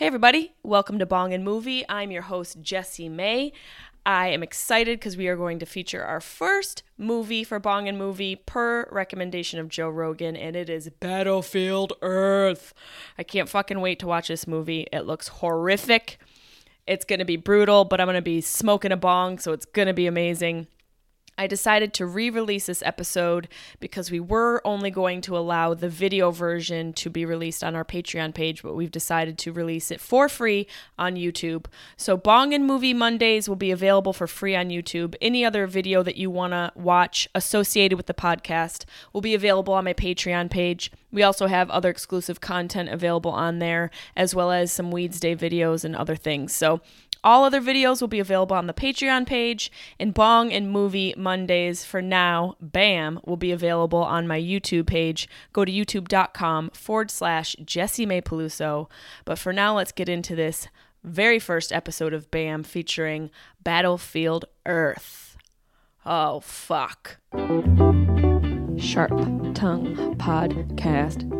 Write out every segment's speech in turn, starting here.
Hey, everybody, welcome to Bong and Movie. I'm your host, Jessimae. I am excited because we are going to feature our first movie for Bong and Movie per recommendation of Joe Rogan, and it is Battlefield Earth. I can't fucking wait to watch this movie. It looks horrific. It's going to be brutal, but I'm going to be smoking a bong, so it's going to be amazing. I decided to re release this episode because we were only going to allow the video version to be released on our Patreon page, but we've decided to release it for free on YouTube. So, Bong and Movie Mondays will be available for free on YouTube. Any other video that you want to watch associated with the podcast will be available on my Patreon page. We also have other exclusive content available on there, as well as some Weeds Day videos and other things. So, all other videos will be available on the Patreon page, and Bong and Movie Mondays for now, BAM, will be available on my YouTube page. Go to youtube.com forward slash Jessimae Peluso. But for now, let's get into this very first episode of BAM featuring Battlefield Earth. Oh, fuck. Sharp Tongue Podcast.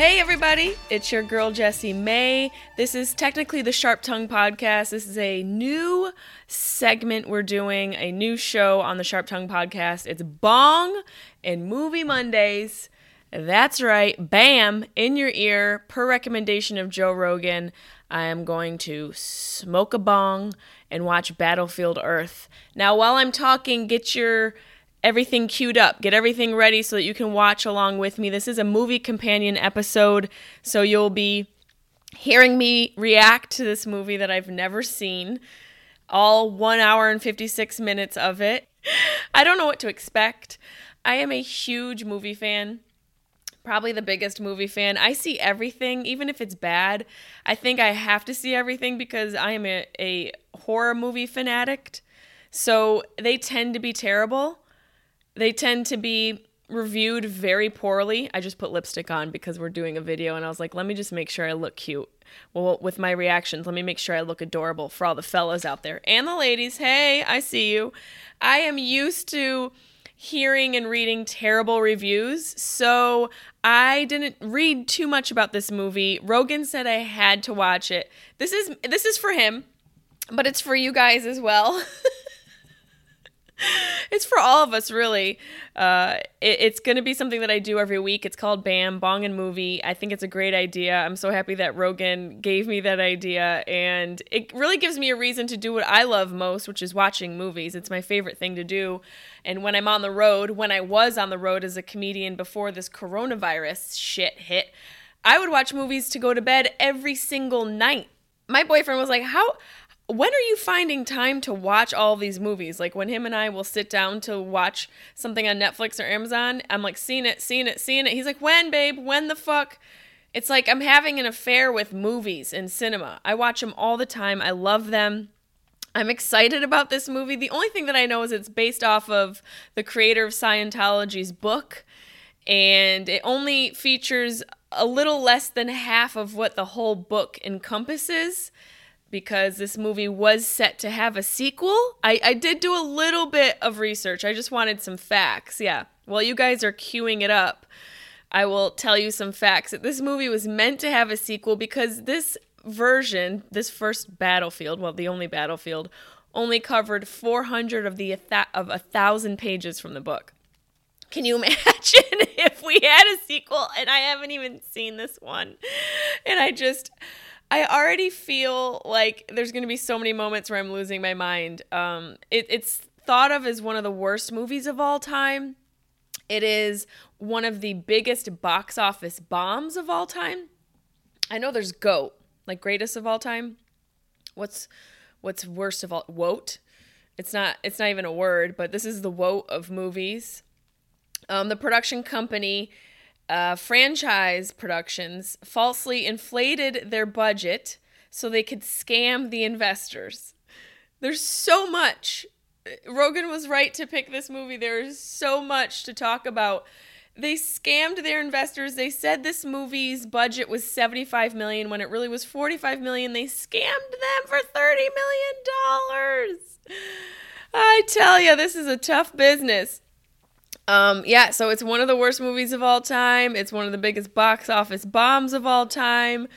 Hey, everybody, it's your girl Jessimae. This is technically the Sharp Tongue Podcast. This is a new segment we're doing, a new show on the Sharp Tongue Podcast. It's Bong and Movie Mondays. That's right, bam, in your ear, per recommendation of Joe Rogan. I am going to smoke a bong and watch Battlefield Earth. Now, while I'm talking, get your everything queued up. Get everything ready so that you can watch along with me. This is a movie companion episode, so you'll be hearing me react to this movie that I've never seen. All one hour and 56 minutes of it. I don't know what to expect. I am a huge movie fan. Probably the biggest movie fan. I see everything, even if it's bad. I think I have to see everything because I am a, a horror movie fanatic. So they tend to be terrible they tend to be reviewed very poorly. I just put lipstick on because we're doing a video and I was like, let me just make sure I look cute. Well, with my reactions, let me make sure I look adorable for all the fellas out there and the ladies. Hey, I see you. I am used to hearing and reading terrible reviews, so I didn't read too much about this movie. Rogan said I had to watch it. This is this is for him, but it's for you guys as well. it's for all of us, really. Uh, it, it's going to be something that I do every week. It's called BAM, Bong and Movie. I think it's a great idea. I'm so happy that Rogan gave me that idea. And it really gives me a reason to do what I love most, which is watching movies. It's my favorite thing to do. And when I'm on the road, when I was on the road as a comedian before this coronavirus shit hit, I would watch movies to go to bed every single night. My boyfriend was like, How? When are you finding time to watch all these movies? Like when him and I will sit down to watch something on Netflix or Amazon, I'm like, seeing it, seeing it, seeing it. He's like, when, babe? When the fuck? It's like I'm having an affair with movies and cinema. I watch them all the time. I love them. I'm excited about this movie. The only thing that I know is it's based off of the creator of Scientology's book, and it only features a little less than half of what the whole book encompasses because this movie was set to have a sequel. I, I did do a little bit of research. I just wanted some facts. Yeah. While you guys are queuing it up, I will tell you some facts that this movie was meant to have a sequel because this version, this first battlefield, well, the only battlefield, only covered 400 of the of a thousand pages from the book. Can you imagine if we had a sequel and I haven't even seen this one? And I just I already feel like there's going to be so many moments where I'm losing my mind. Um, it, it's thought of as one of the worst movies of all time. It is one of the biggest box office bombs of all time. I know there's GOAT, like greatest of all time. What's what's worst of all woat? It's not it's not even a word, but this is the woat of movies. Um, the production company uh, franchise productions falsely inflated their budget so they could scam the investors. There's so much. Rogan was right to pick this movie. There's so much to talk about. They scammed their investors. They said this movie's budget was 75 million when it really was 45 million. They scammed them for 30 million dollars. I tell you, this is a tough business. Um, yeah, so it's one of the worst movies of all time. It's one of the biggest box office bombs of all time.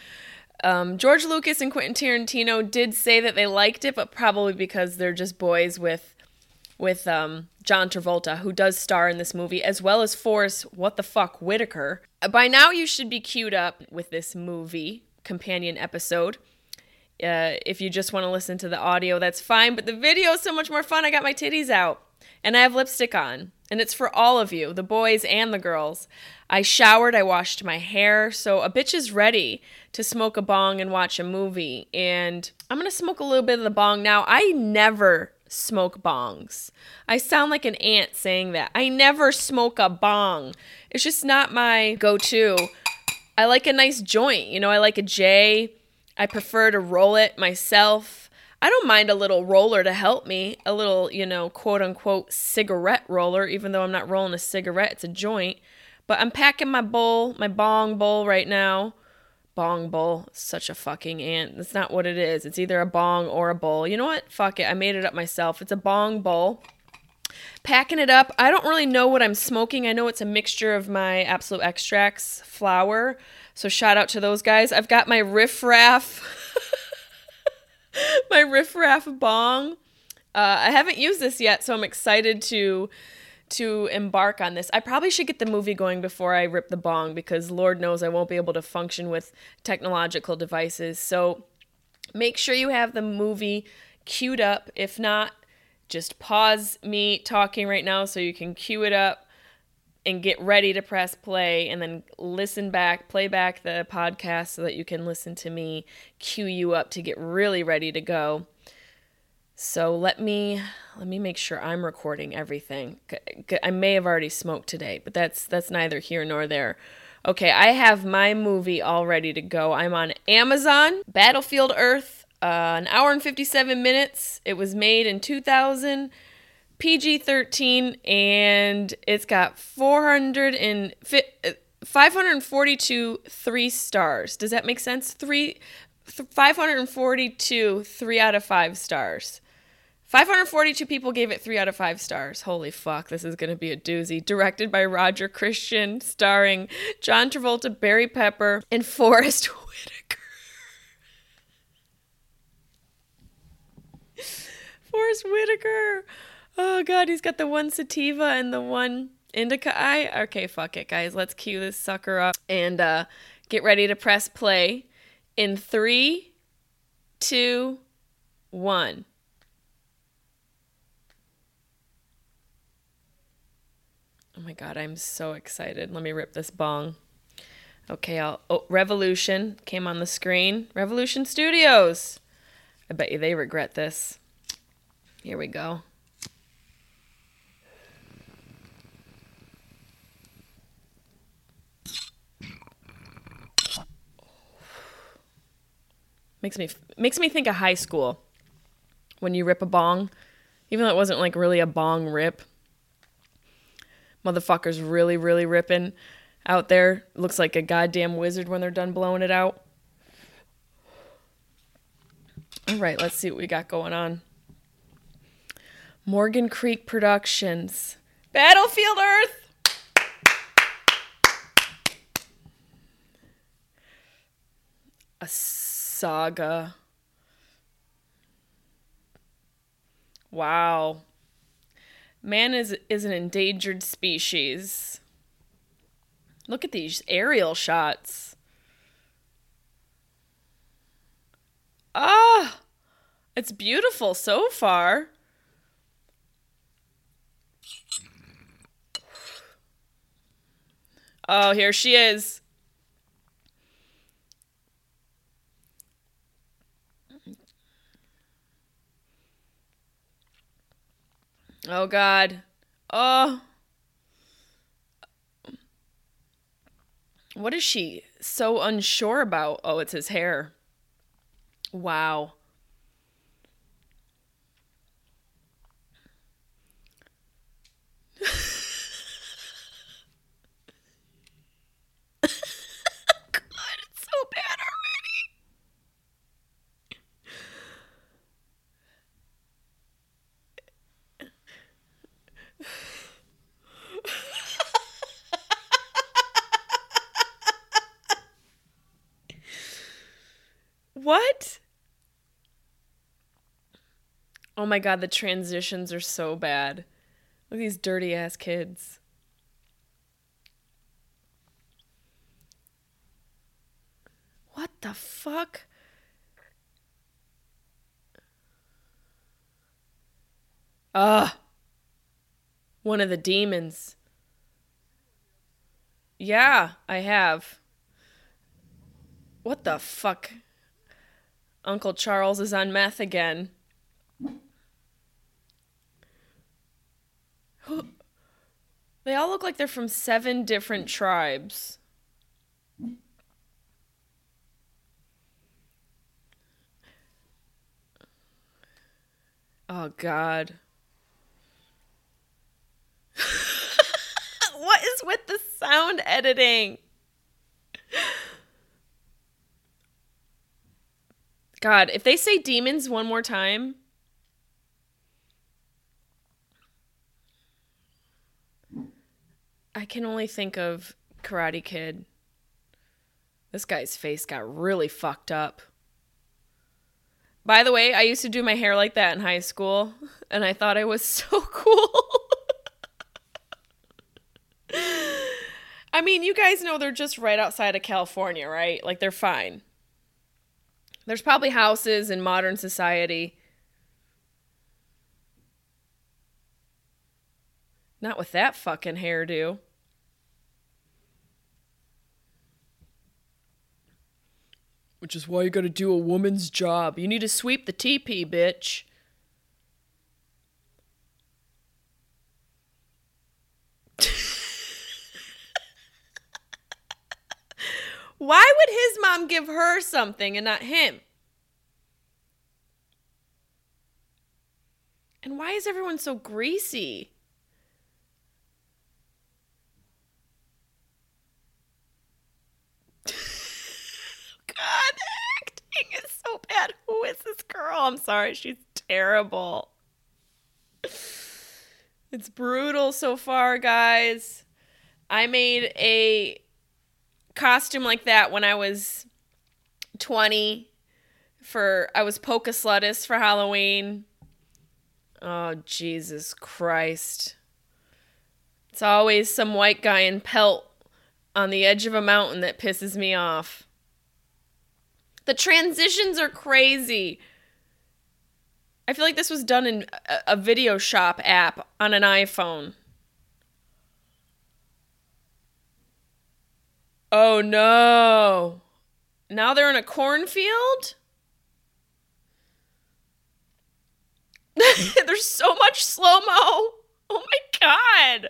Um, George Lucas and Quentin Tarantino did say that they liked it, but probably because they're just boys with with um, John Travolta, who does star in this movie, as well as Forest What the Fuck Whitaker. By now, you should be queued up with this movie companion episode. Uh, if you just want to listen to the audio, that's fine. But the video is so much more fun. I got my titties out and I have lipstick on. And it's for all of you, the boys and the girls. I showered, I washed my hair, so a bitch is ready to smoke a bong and watch a movie. And I'm gonna smoke a little bit of the bong now. I never smoke bongs. I sound like an ant saying that. I never smoke a bong. It's just not my go to. I like a nice joint, you know, I like a J. I prefer to roll it myself. I don't mind a little roller to help me, a little, you know, quote unquote cigarette roller, even though I'm not rolling a cigarette, it's a joint. But I'm packing my bowl, my bong bowl right now. Bong bowl, such a fucking ant. That's not what it is. It's either a bong or a bowl. You know what? Fuck it. I made it up myself. It's a bong bowl. Packing it up. I don't really know what I'm smoking. I know it's a mixture of my Absolute Xtracts flower. So shout out to those guys. I've got my Riff Raff. my Riff Raff bong. Uh, I haven't used this yet, so I'm excited to to embark on this. I probably should get the movie going before I rip the bong because Lord knows I won't be able to function with technological devices. So make sure you have the movie queued up. If not, just pause me talking right now so you can cue it up and get ready to press play and then listen back, play back the podcast so that you can listen to me cue you up to get really ready to go. So let me let me make sure I'm recording everything. I may have already smoked today, but that's that's neither here nor there. Okay, I have my movie all ready to go. I'm on Amazon, Battlefield Earth, uh, an hour and 57 minutes. It was made in 2000. PG 13 and it's got 400 and fi- 542 three stars. Does that make sense? Three, 542 three out of five stars. 542 people gave it three out of five stars. Holy fuck, this is going to be a doozy. Directed by Roger Christian, starring John Travolta, Barry Pepper, and Forest Whitaker. Forest Whitaker. Oh god, he's got the one sativa and the one indica eye. Okay, fuck it, guys. Let's cue this sucker up and uh, get ready to press play in three, two, one. Oh my god, I'm so excited. Let me rip this bong. Okay, I'll. Oh, Revolution came on the screen. Revolution Studios. I bet you they regret this. Here we go. Makes me makes me think of high school when you rip a bong, even though it wasn't like really a bong rip. Motherfuckers really really ripping out there. Looks like a goddamn wizard when they're done blowing it out. All right, let's see what we got going on. Morgan Creek Productions. Battlefield Earth. A saga. Wow. Man is is an endangered species. Look at these aerial shots. Ah, it's beautiful so far. Oh, here she is. Oh God. Oh. What is she so unsure about? Oh, it's his hair. Wow. God, it's so bad already. What? Oh my god, the transitions are so bad. Look at these dirty ass kids. What the fuck? Ugh. One of the demons. Yeah, I have. What the fuck? Uncle Charles is on meth again. They all look like they're from seven different tribes. Oh, God. what is with the sound editing? God, if they say demons one more time. I can only think of Karate Kid. This guy's face got really fucked up. By the way, I used to do my hair like that in high school, and I thought I was so cool. I mean, you guys know they're just right outside of California, right? Like, they're fine. There's probably houses in modern society. Not with that fucking hairdo. Which is why you gotta do a woman's job. You need to sweep the teepee, bitch. Why would his mom give her something and not him? And why is everyone so greasy? God, acting is so bad. Who is this girl? I'm sorry, she's terrible. It's brutal so far, guys. I made a costume like that when I was 20 for I was Polka Sluttis for Halloween. Oh Jesus Christ. It's always some white guy in pelt on the edge of a mountain that pisses me off. The transitions are crazy. I feel like this was done in a video shop app on an iPhone. Oh no. Now they're in a cornfield? There's so much slow mo. Oh my god.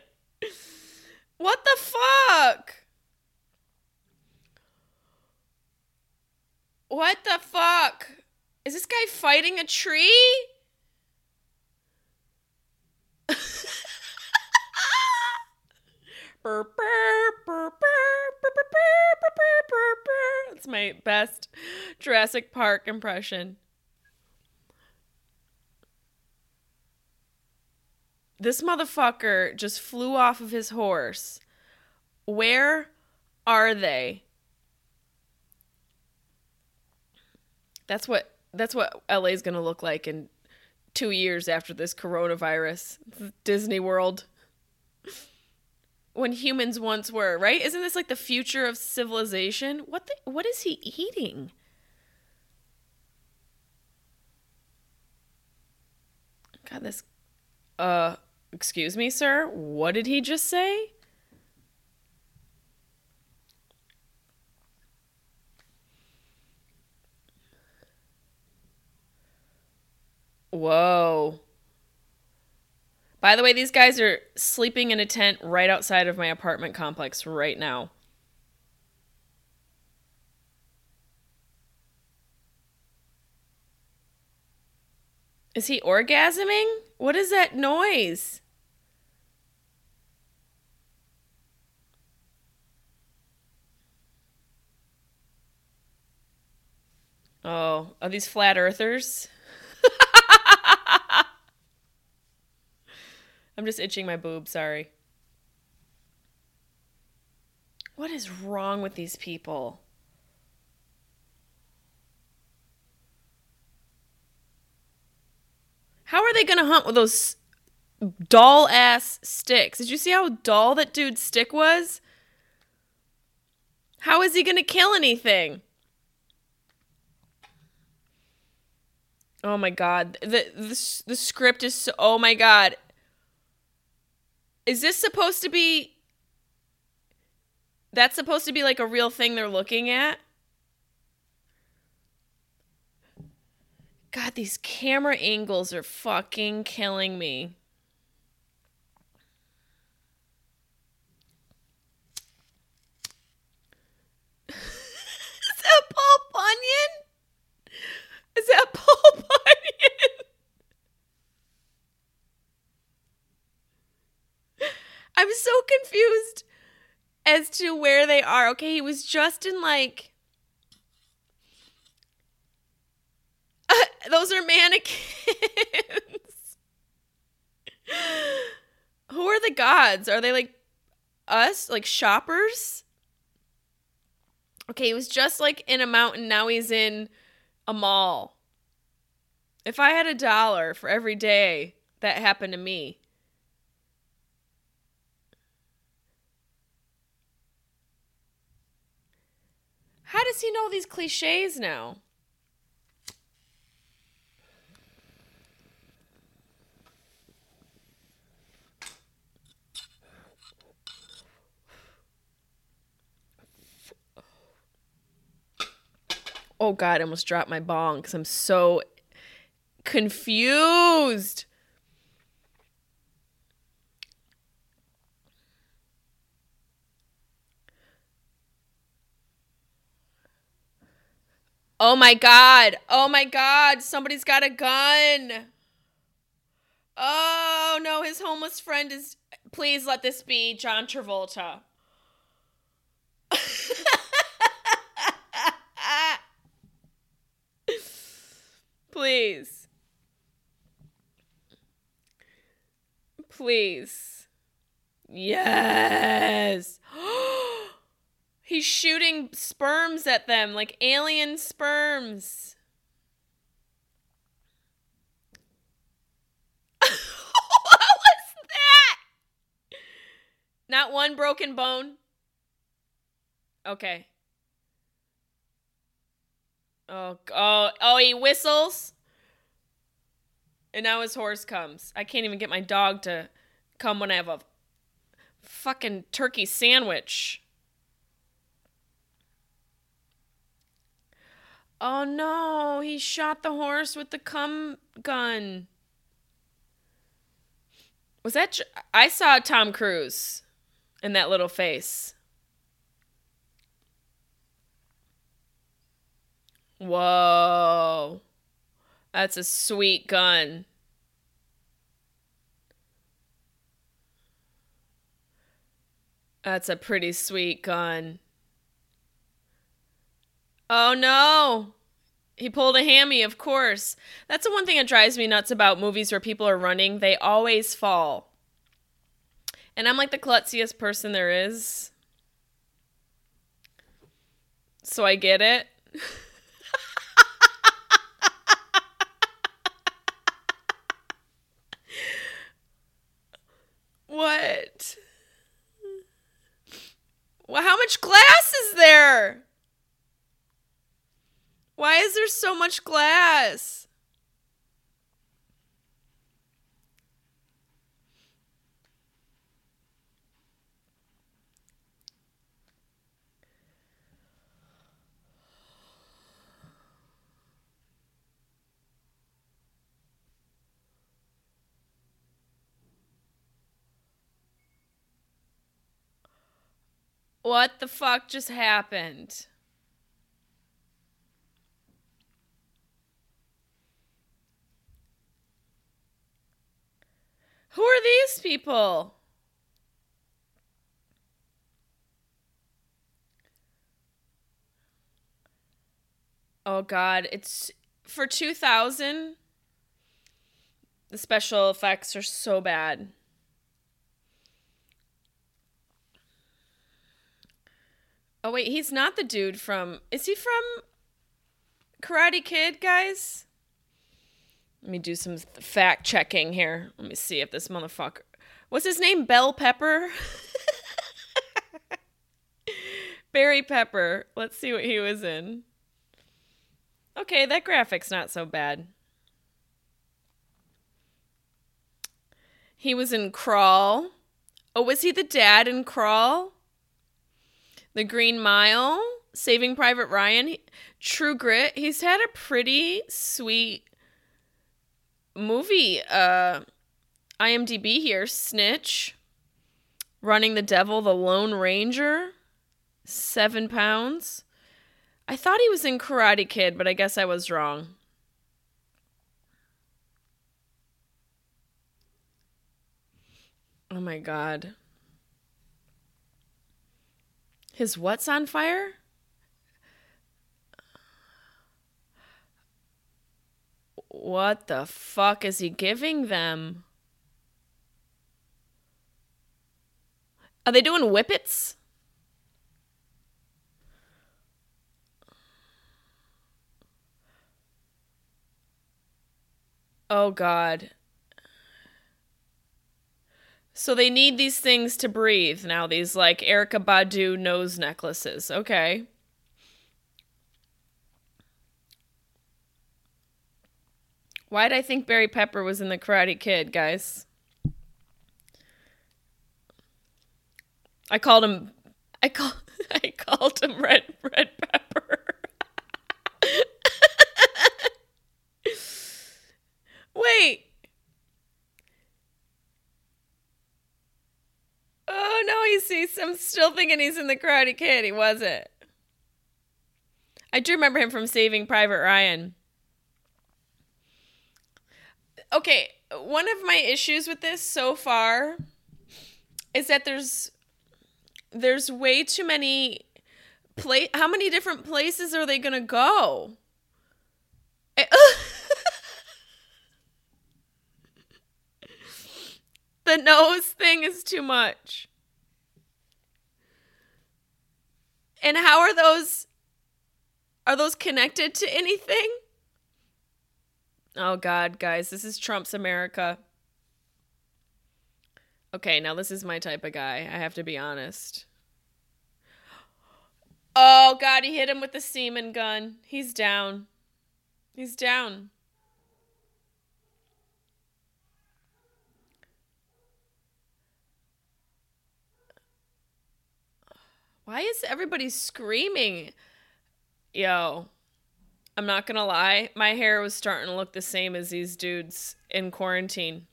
What the fuck? What the fuck? Is this guy fighting a tree? That's my best Jurassic Park impression. This motherfucker just flew off of his horse. Where are they? That's what that's what LA is going to look like in 2 years after this coronavirus. Disney World when humans once were, right? Isn't this like the future of civilization? What the, what is he eating? God, this uh excuse me, sir. What did he just say? Whoa. By the way, these guys are sleeping in a tent right outside of my apartment complex right now. Is he orgasming? What is that noise? Oh, are these flat earthers? I'm just itching my boob, sorry. What is wrong with these people? How are they to hunt with those doll ass sticks? Did you see how dull that dude's stick was? How is he to kill anything? Oh my god. The, the the script is so, oh my god. Is this supposed to be That's supposed to be like a real thing they're looking at? God, these camera angles are fucking killing me. Is that Paul Bunyan? Is that Paul Bunyan? I'm so confused as to where they are. Okay, he was just in like. Uh, those are mannequins. Who are the gods? Are they like us? Like shoppers? Okay, he was just like in a mountain. Now he's in a mall. If I had a dollar for every day that happened to me, how does he know these cliches now? Oh God, I almost dropped my bong because I'm so confused. Oh my God. Oh my God. Somebody's got a gun. Oh no, his homeless friend is. Please let this be John Travolta. Please. Please. Yes. Oh He's shooting sperms at them like alien sperms. what was that? Not one broken bone. Okay. Oh, oh, oh, he whistles. And now his horse comes. I can't even get my dog to come when I have a fucking turkey sandwich. Oh no, he shot the horse with the cum gun. Was that. I saw Tom Cruise in that little face. Whoa. That's a sweet gun. That's a pretty sweet gun. Oh no. He pulled a hammy, of course. That's the one thing that drives me nuts about movies where people are running. They always fall. And I'm like the klutziest person there is. So I get it. What? Well, how much glass is there? Why is there so much glass? What the fuck just happened? Who are these people? Oh god, it's for 2000 the special effects are so bad. Oh wait, he's not the dude from Is he from Karate Kid, guys? Let me do some fact checking here. Let me see if this motherfucker What's his name? Bell Pepper? Barry Pepper. Let's see what he was in. Okay, that graphic's not so bad. He was in Crawl. Oh, was he the dad in Crawl? The Green Mile, Saving Private Ryan, True Grit. He's had a pretty sweet movie. Uh IMDb here, Snitch, Running the Devil, The Lone Ranger, 7 pounds. I thought he was in Karate Kid, but I guess I was wrong. Oh my god. His what's on fire? What the fuck is he giving them? Are they doing whippets? Oh god. So they need these things to breathe now, these like Erykah Badu nose necklaces. Okay. Why did I think Barry Pepper was in the Karate Kid, guys? I called him I call I called him Red Red Pepper. Wait. Oh no, he sees. I'm still thinking he's in the Karate Kid. He wasn't. I do remember him from Saving Private Ryan. Okay, one of my issues with this so far is that there's there's way too many play how many different places are they going to go? the nose thing is too much. And how are those are those connected to anything? Oh god, guys, this is Trump's America. Okay, now this is my type of guy. I have to be honest. Oh god, he hit him with the semen gun. He's down. He's down. Why is everybody screaming? Yo, I'm not gonna lie, my hair was starting to look the same as these dudes in quarantine.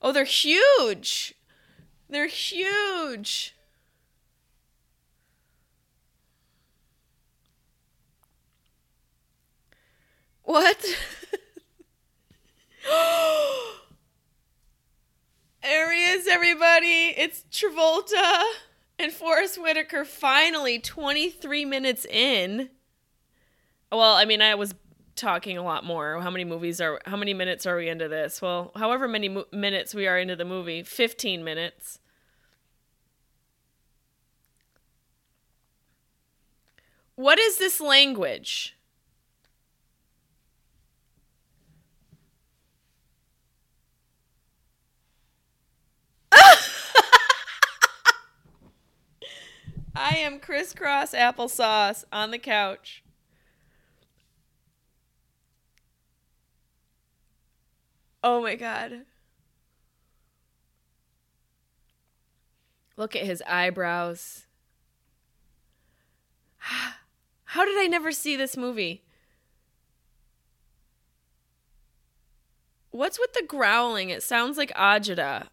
Oh, they're huge! They're huge! What? there he is, everybody. It's Travolta and Forest Whitaker finally 23 minutes in. Well, I mean, I was talking a lot more. How many movies are how many minutes are we into this? Well, however many mo- minutes we are into the movie, 15 minutes. What is this language? I am crisscross applesauce on the couch. Oh my god. Look at his eyebrows. How did I never see this movie? What's with the growling? It sounds like agita.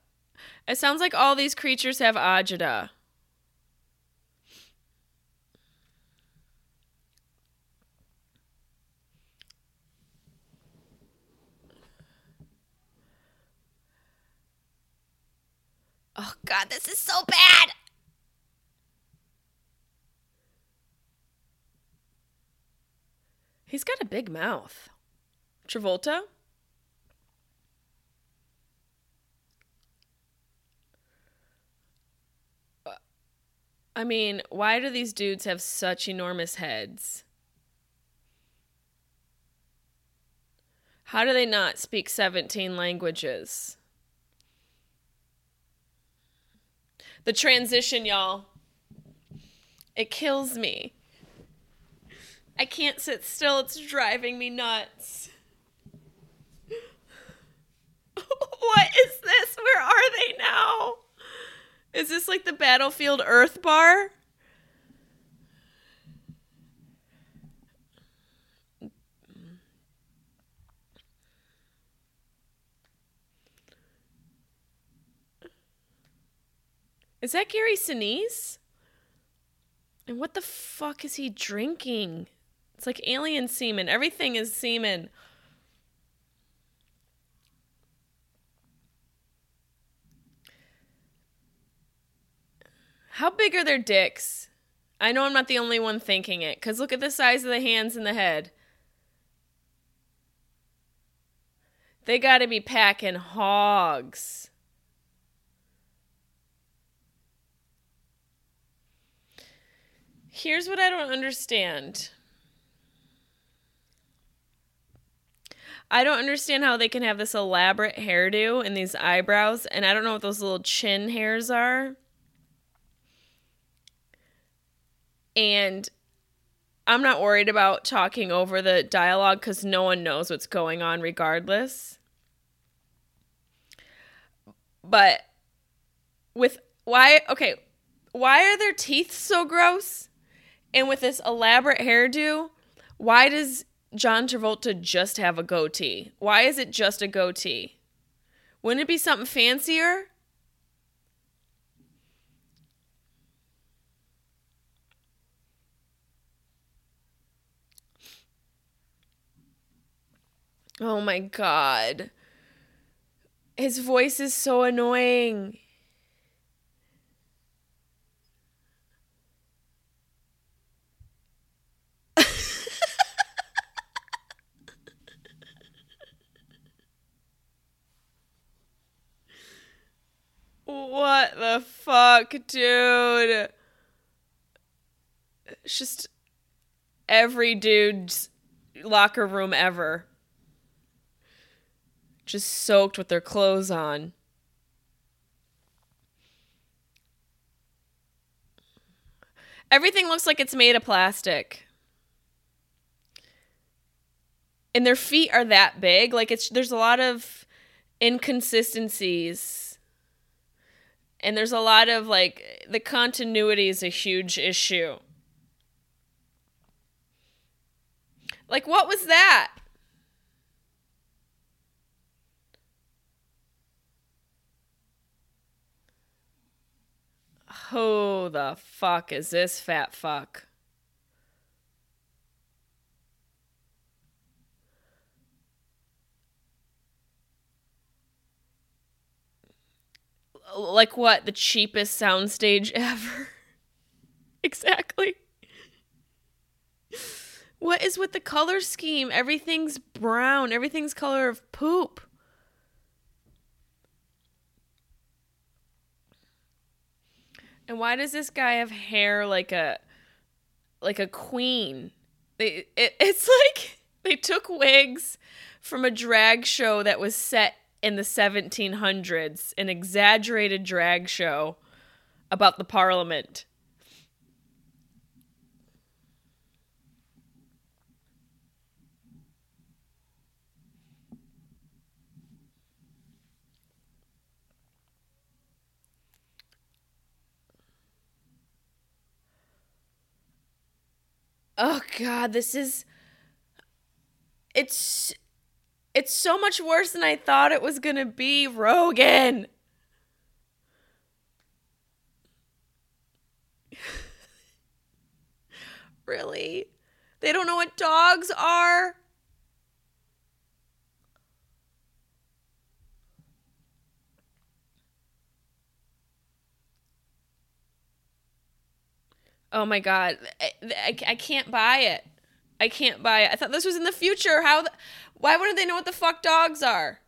It sounds like all these creatures have agita. Oh god, this is so bad. He's got a big mouth. Travolta? Uh, I mean, why do these dudes have such enormous heads? How do they not speak 17 languages? The transition, y'all. It kills me. I can't sit still. It's driving me nuts. what is this? Where are they now? Is this like the Battlefield Earth bar? Is that Gary Sinise? And what the fuck is he drinking? It's like alien semen. Everything is semen. How big are their dicks? I know I'm not the only one thinking it, because look at the size of the hands and the head. They got to be packing hogs. Here's what I don't understand. I don't understand how they can have this elaborate hairdo and these eyebrows, and I don't know what those little chin hairs are. And I'm not worried about talking over the dialogue because no one knows what's going on regardless. But with why, okay, why are their teeth so gross? And with this elaborate hairdo, why does John Travolta just have a goatee? Why is it just a goatee? Wouldn't it be something fancier? Oh my god. His voice is so annoying. What the fuck, dude? It's just every dude's locker room ever just soaked with their clothes on. Everything looks like it's made of plastic. And their feet are that big, like it's there's a lot of inconsistencies. And there's a lot of like the continuity is a huge issue. Like what was that? Who the fuck is this fat fuck? Like what? The cheapest soundstage ever? exactly. What is with the color scheme? Everything's brown. Everything's color of poop. And why does this guy have hair like a like a queen? They it, it's like they took wigs from a drag show that was set in the 1700s, an exaggerated drag show about the parliament. Oh god, this is it's it's so much worse than I thought it was going to be, Rogan. really? They don't know what dogs are? Oh my God. I, I, I can't buy it. I can't buy it. I thought this was in the future. How? The, why wouldn't they know what the fuck dogs are?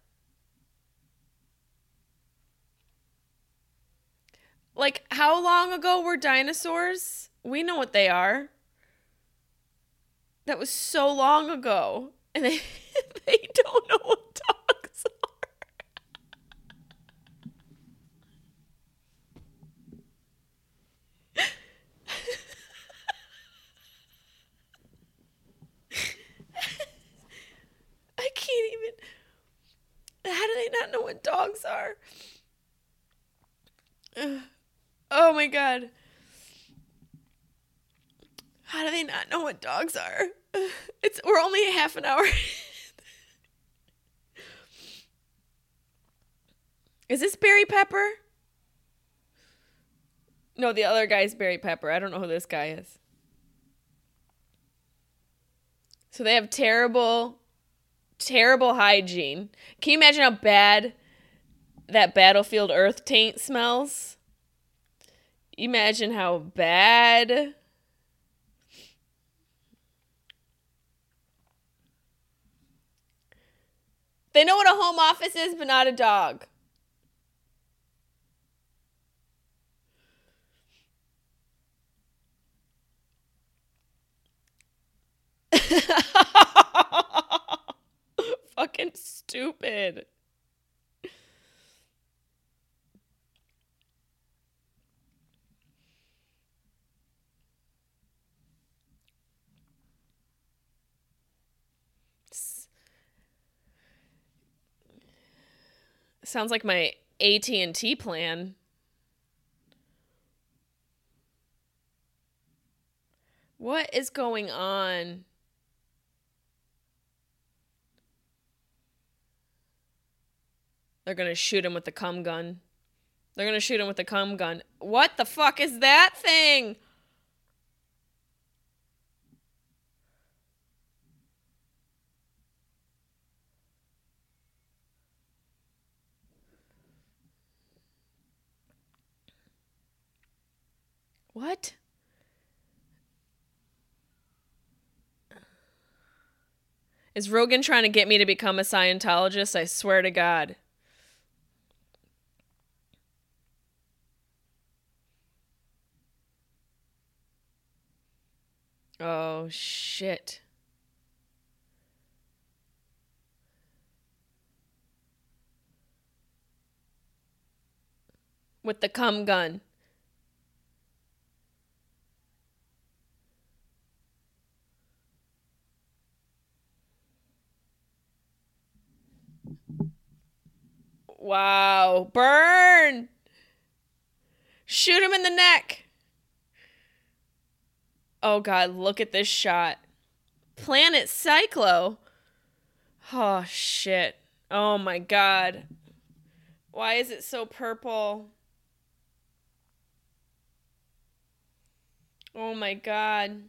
Like, how long ago were dinosaurs? We know what they are. That was so long ago. And they, they don't know what dogs are. I can't even. They not know what dogs are? Oh my god. How do they not know what dogs are? It's we're only half an hour. Is this Barry Pepper? No, the other guy's Barry Pepper. I don't know who this guy is. So they have terrible, terrible hygiene. Can you imagine how bad that Battlefield Earth taint smells? Imagine how bad. They know what a home office is, but not a dog. Fucking stupid. Sounds like my AT&T plan. What is going on? They're to shoot him with the cum gun. They're to shoot him with the cum gun. What the fuck is that thing? What? Is Rogan trying to get me to become a Scientologist? I swear to God. Oh, shit. With the cum gun. Wow. Burn! Shoot him in the neck. Oh, God. Look at this shot. Planet Psychlo. Oh, shit. Oh, my God. Why is it so purple? Oh, my God.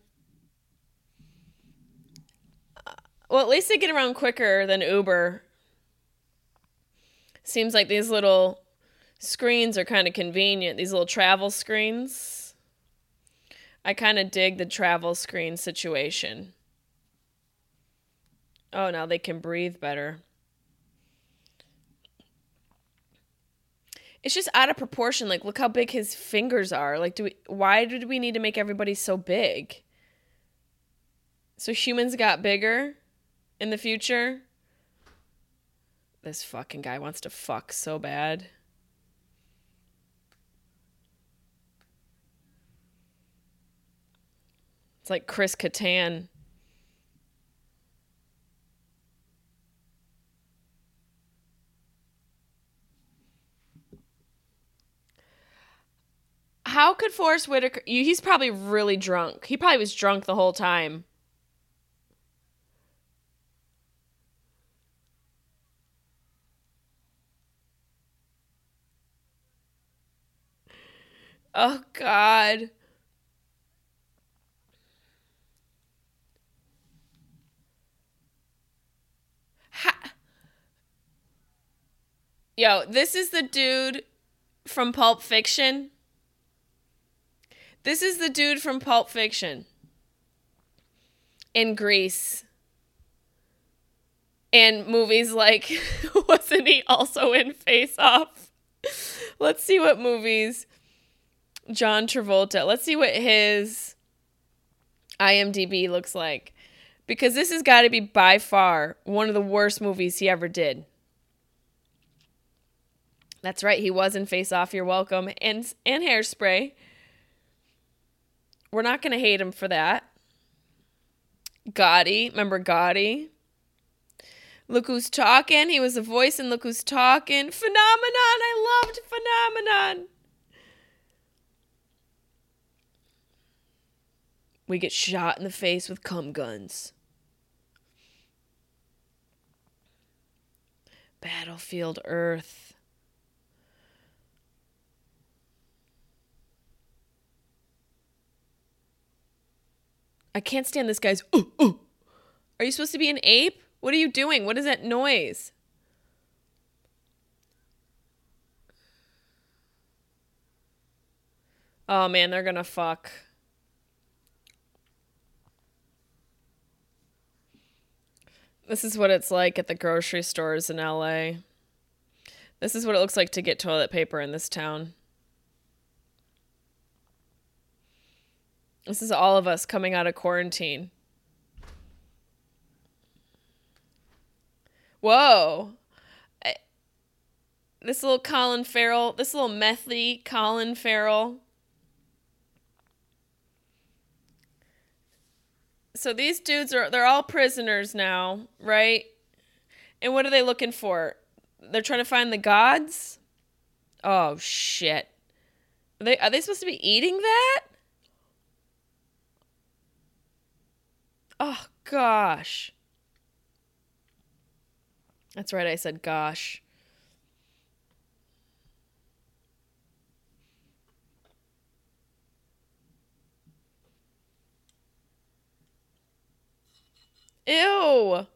Well, at least they get around quicker than Uber. Seems like these little screens are kind of convenient, these little travel screens. I kind of dig the travel screen situation. Oh, now they can breathe better. It's just out of proportion. Like, look how big his fingers are. Like, do we? Why did we need to make everybody so big? So humans got bigger in the future. This fucking guy wants to fuck so bad. It's like Chris Kattan. How could Forest Whitaker? He's probably really drunk. He probably was drunk the whole time. Oh God. Ha- Yo, this is the dude from Pulp Fiction. This is the dude from Pulp Fiction. In Grease. And movies like wasn't he also in Face Off? Let's see what movies John Travolta. Let's see what his IMDb looks like. Because this has got to be by far one of the worst movies he ever did. That's right, he was in Face Off, You're Welcome, and and Hairspray. We're not going to hate him for that. Gotti, remember Gotti? Look Who's Talking. He was the voice in Look Who's Talking. Phenomenon. I loved Phenomenon. We get shot in the face with cum guns. Battlefield Earth. I can't stand this guy's. Ooh, ooh. Are you supposed to be an ape? What are you doing? What is that noise? Oh man, they're gonna fuck. This is what it's like at the grocery stores in LA. This is what it looks like to get toilet paper in this town. This is all of us coming out of quarantine. Whoa. I, this little Colin Farrell, this little methy Colin Farrell. So these dudes are they're all prisoners now, right? And what are they looking for? They're trying to find the gods? Oh shit. Are they are they supposed to be eating that? Oh gosh. That's right, I said gosh. Ew.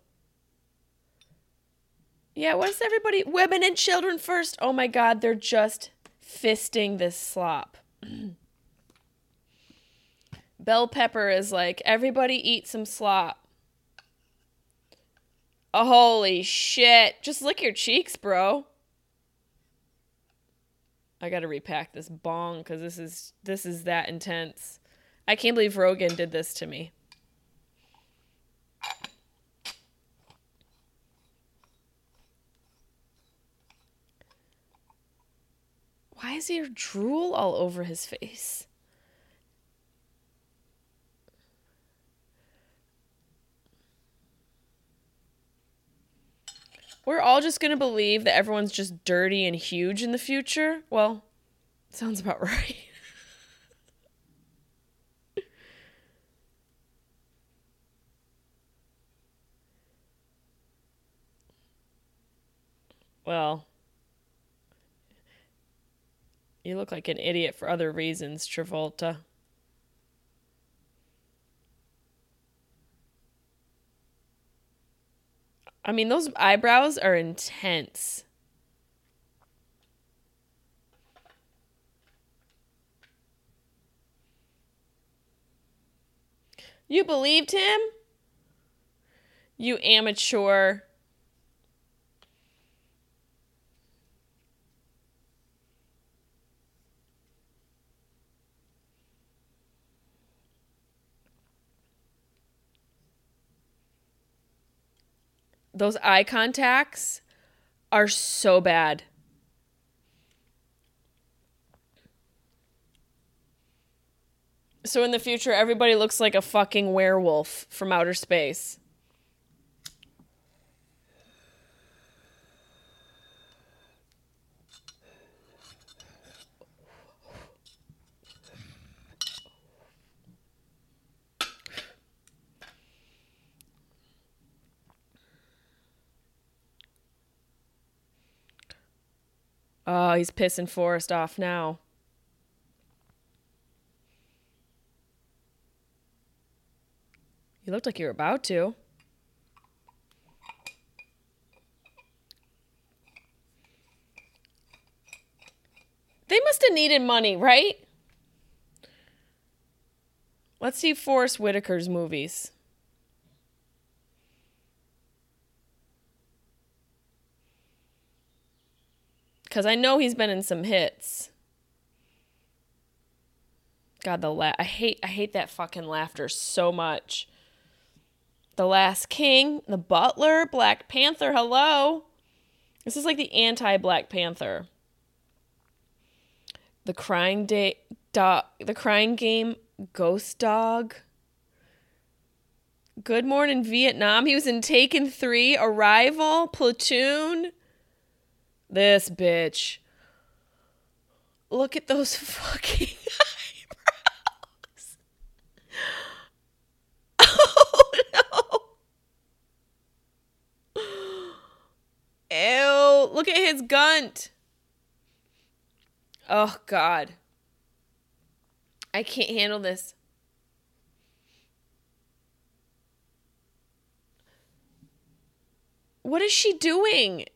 Yeah, what's everybody? Women and children first. Oh my god, they're just fisting this slop. Bell Pepper is like, everybody eat some slop. Oh, holy shit. Just lick your cheeks, bro. I gotta repack this bong because this is this is that intense. I can't believe Rogan did this to me. Why is there drool all over his face? We're all just going to believe that everyone's just dirty and huge in the future? Well, sounds about right. well, you look like an idiot for other reasons, Travolta. I mean, those eyebrows are intense. You believed him? You amateur. Those eye contacts are so bad. So in the future, everybody looks like a fucking werewolf from outer space. Oh, he's pissing Forest off now. You looked like you were about to. They must have needed money, right? Let's see Forest Whitaker's movies. Cuz I know he's been in some hits. God, the la- I hate I hate that fucking laughter so much. The Last King, The Butler, Black Panther, hello. This is like the anti Black Panther. The Crying Day Dog The Crying Game, Ghost Dog. Good Morning Vietnam. He was in Taken 3, Arrival, Platoon. This bitch. Look at those fucking eyebrows. Oh no. Ew, look at his gunt. Oh god. I can't handle this. What is she doing?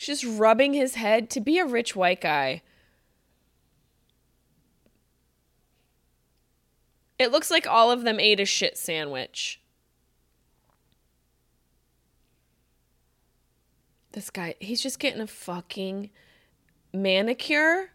Just rubbing his head to be a rich white guy. It looks like all of them ate a shit sandwich. This guy, he's just getting a fucking manicure.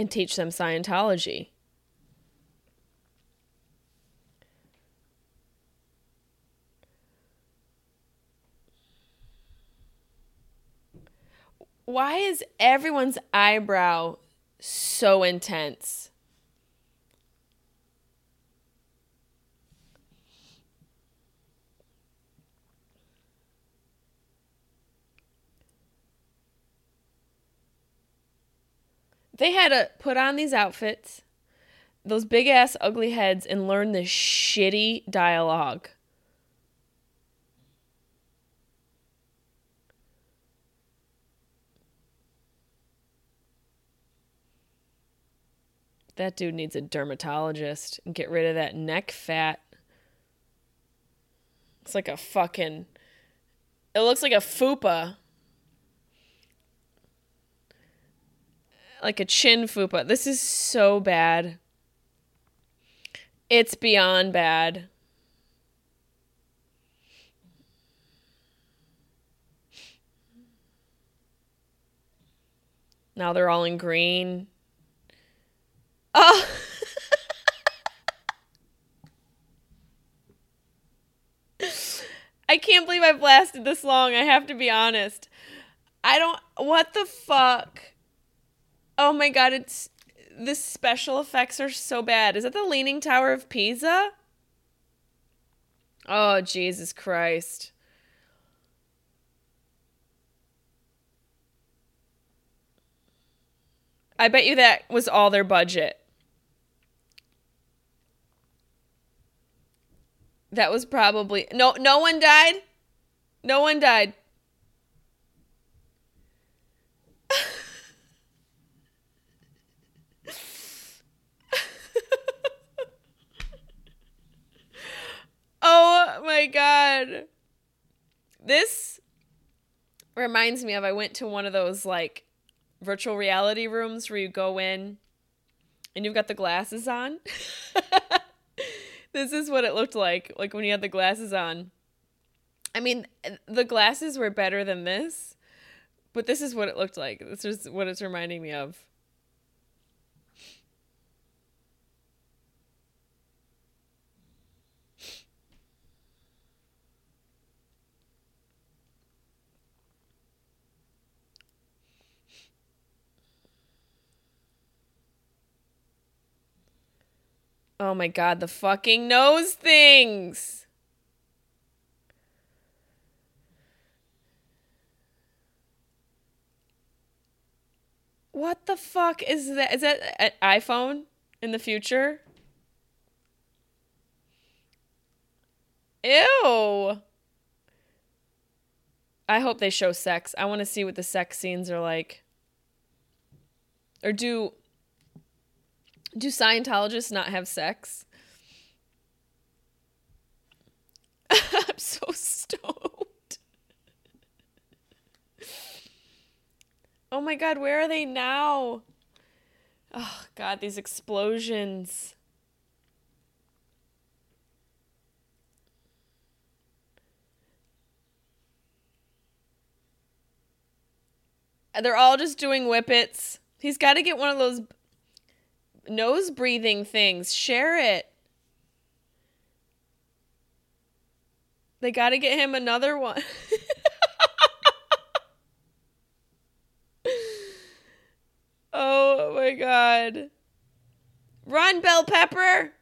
And teach them Scientology. Why is everyone's eyebrow so intense? They had to put on these outfits, those big ass ugly heads, and learn this shitty dialogue. That dude needs a dermatologist and get rid of that neck fat. It's like a fucking. It looks like a fupa. Like a chin fupa. This is so bad. It's beyond bad. Now they're all in green. Oh. I can't believe I've lasted this long. I have to be honest. I don't. What the fuck? Oh my god, it's. The special effects are so bad. Is that the Leaning Tower of Pisa? Oh, Jesus Christ. I bet you that was all their budget. That was probably no no one died. No one died. Oh my god. This reminds me of I went to one of those like virtual reality rooms where you go in and you've got the glasses on. this is what it looked like like when you had the glasses on. I mean, the glasses were better than this, but this is what it looked like. This is what it's reminding me of. Oh my god, the fucking nose things. What the fuck is that? Is that an iPhone in the future? Ew. I hope they show sex. I want to see what the sex scenes are like. Or do do Scientologists not have sex? I'm so stoked. Oh my god, where are they now? Oh god, these explosions. They're all just doing whippets. He's got to get one of those nose breathing things. Share it. They got to get him another one. oh my god. Run, Bell Pepper.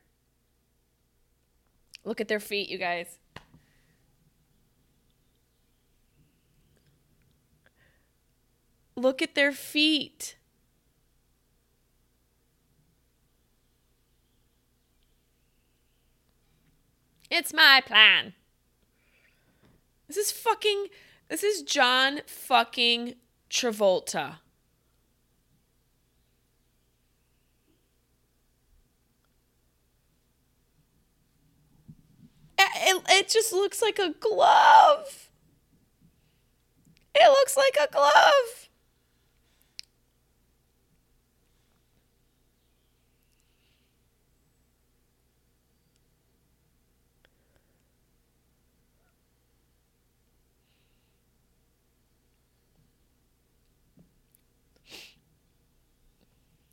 Look at their feet, you guys. Look at their feet. It's my plan. This is fucking. This is John fucking Travolta. It, it just looks like a glove. It looks like a glove.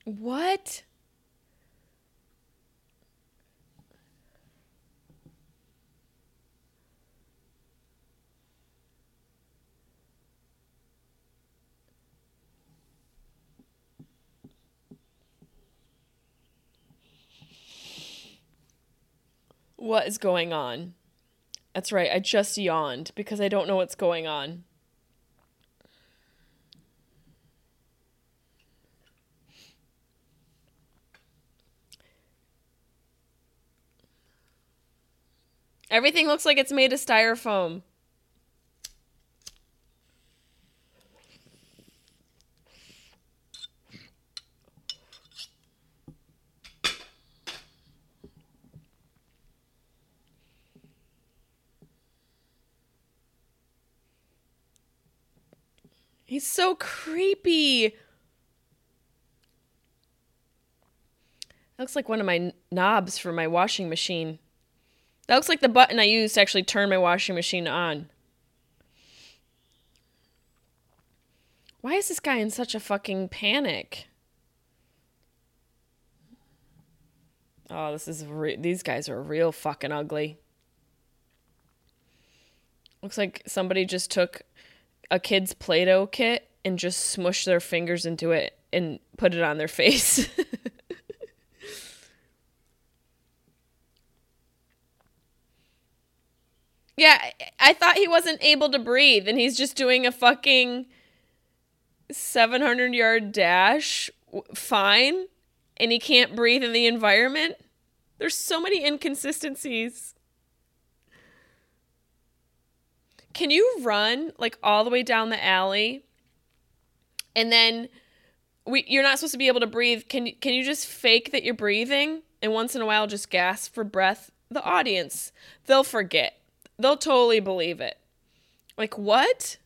What? What is going on? That's right, I just yawned because I don't know what's going on. Everything looks like it's made of styrofoam. He's so creepy. looks like one of my knobs for my washing machine. That looks like the button I used to actually turn my washing machine on. Why is this guy in such a fucking panic? Oh, this is re- these guys are real fucking ugly. Looks like somebody just took a kid's Play-Doh kit and just smushed their fingers into it and put it on their face. Yeah, I thought he wasn't able to breathe and he's just doing a fucking 700 yard dash fine and he can't breathe in the environment. There's so many inconsistencies. Can you run like all the way down the alley and then we you're not supposed to be able to breathe. Can can you just fake that you're breathing and once in a while just gasp for breath? The audience, they'll forget They'll totally believe it. Like, what?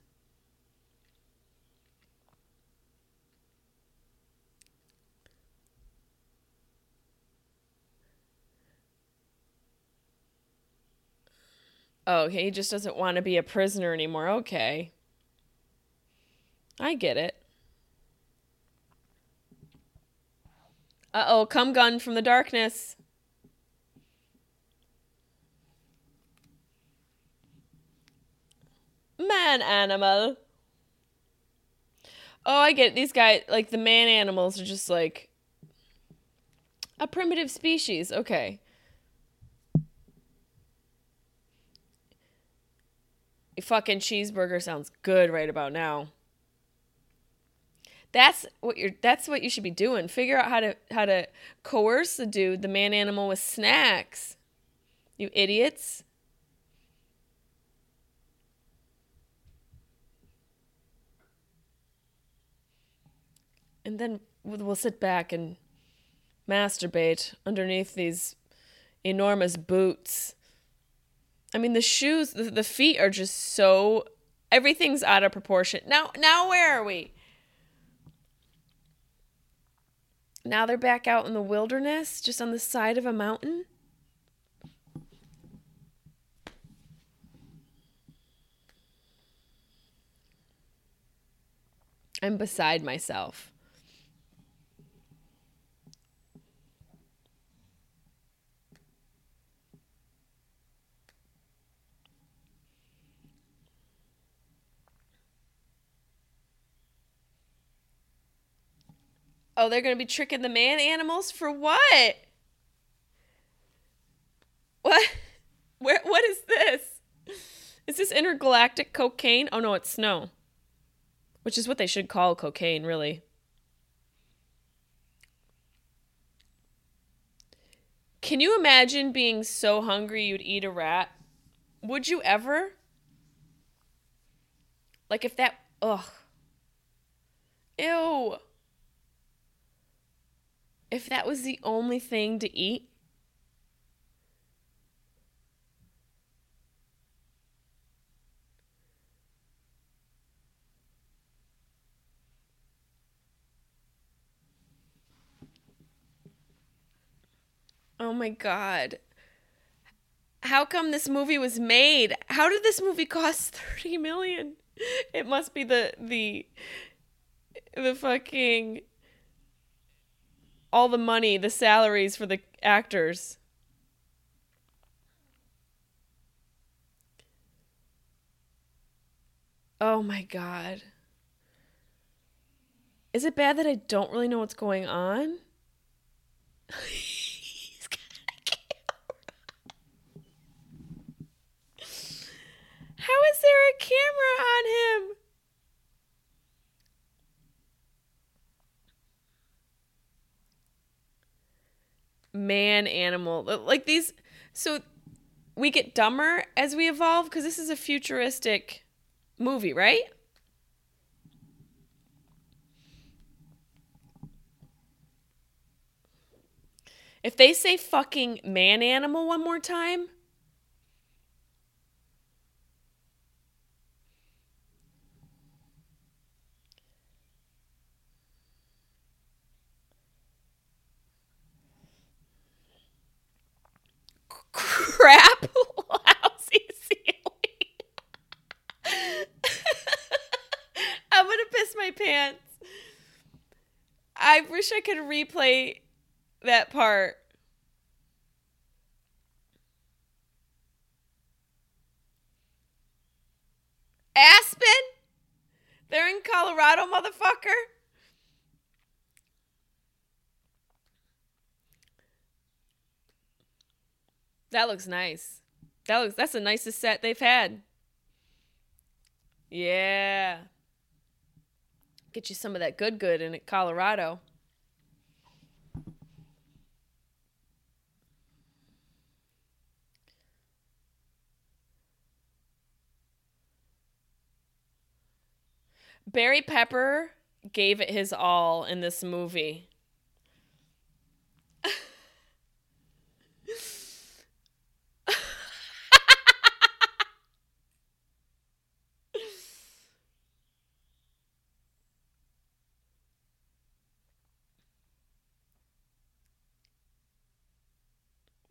Oh, okay, he just doesn't want to be a prisoner anymore. Okay. I get it. Uh oh, come gun from the darkness. Man animal. Oh, I get it. These guys, like the man animals, are just like a primitive species. Okay. A fucking cheeseburger sounds good right about now. That's what you're that's what you should be doing. Figure out how to how to coerce the dude, the man animal with snacks. You idiots. And then we'll sit back and masturbate underneath these enormous boots. I mean, the shoes, the, the feet are just so everything's out of proportion. Now, now where are we? Now they're back out in the wilderness, just on the side of a mountain. I'm beside myself. Oh, they're going to be tricking the man animals for what? What? Where what is this? Is this intergalactic cocaine? Oh no, it's snow. Which is what they should call cocaine, really. Can you imagine being so hungry you'd eat a rat? Would you ever? Like if that ugh. Ew if that was the only thing to eat? Oh my god. How come this movie was made? How did this movie cost 30 million? It must be the the the fucking all the money, the salaries for the actors. Oh my god. Is it bad that I don't really know what's going on? How is there a camera on him? Man animal like these so we get dumber as we evolve because this is a futuristic movie right? If they say fucking man animal one more time crap lousy ceiling. I'm gonna piss my pants. I wish I could replay that part. Aspen? They're in Colorado, motherfucker. That looks nice. That looks that's the nicest set they've had. Yeah. Get you some of that good good in Colorado. Barry Pepper gave it his all in this movie.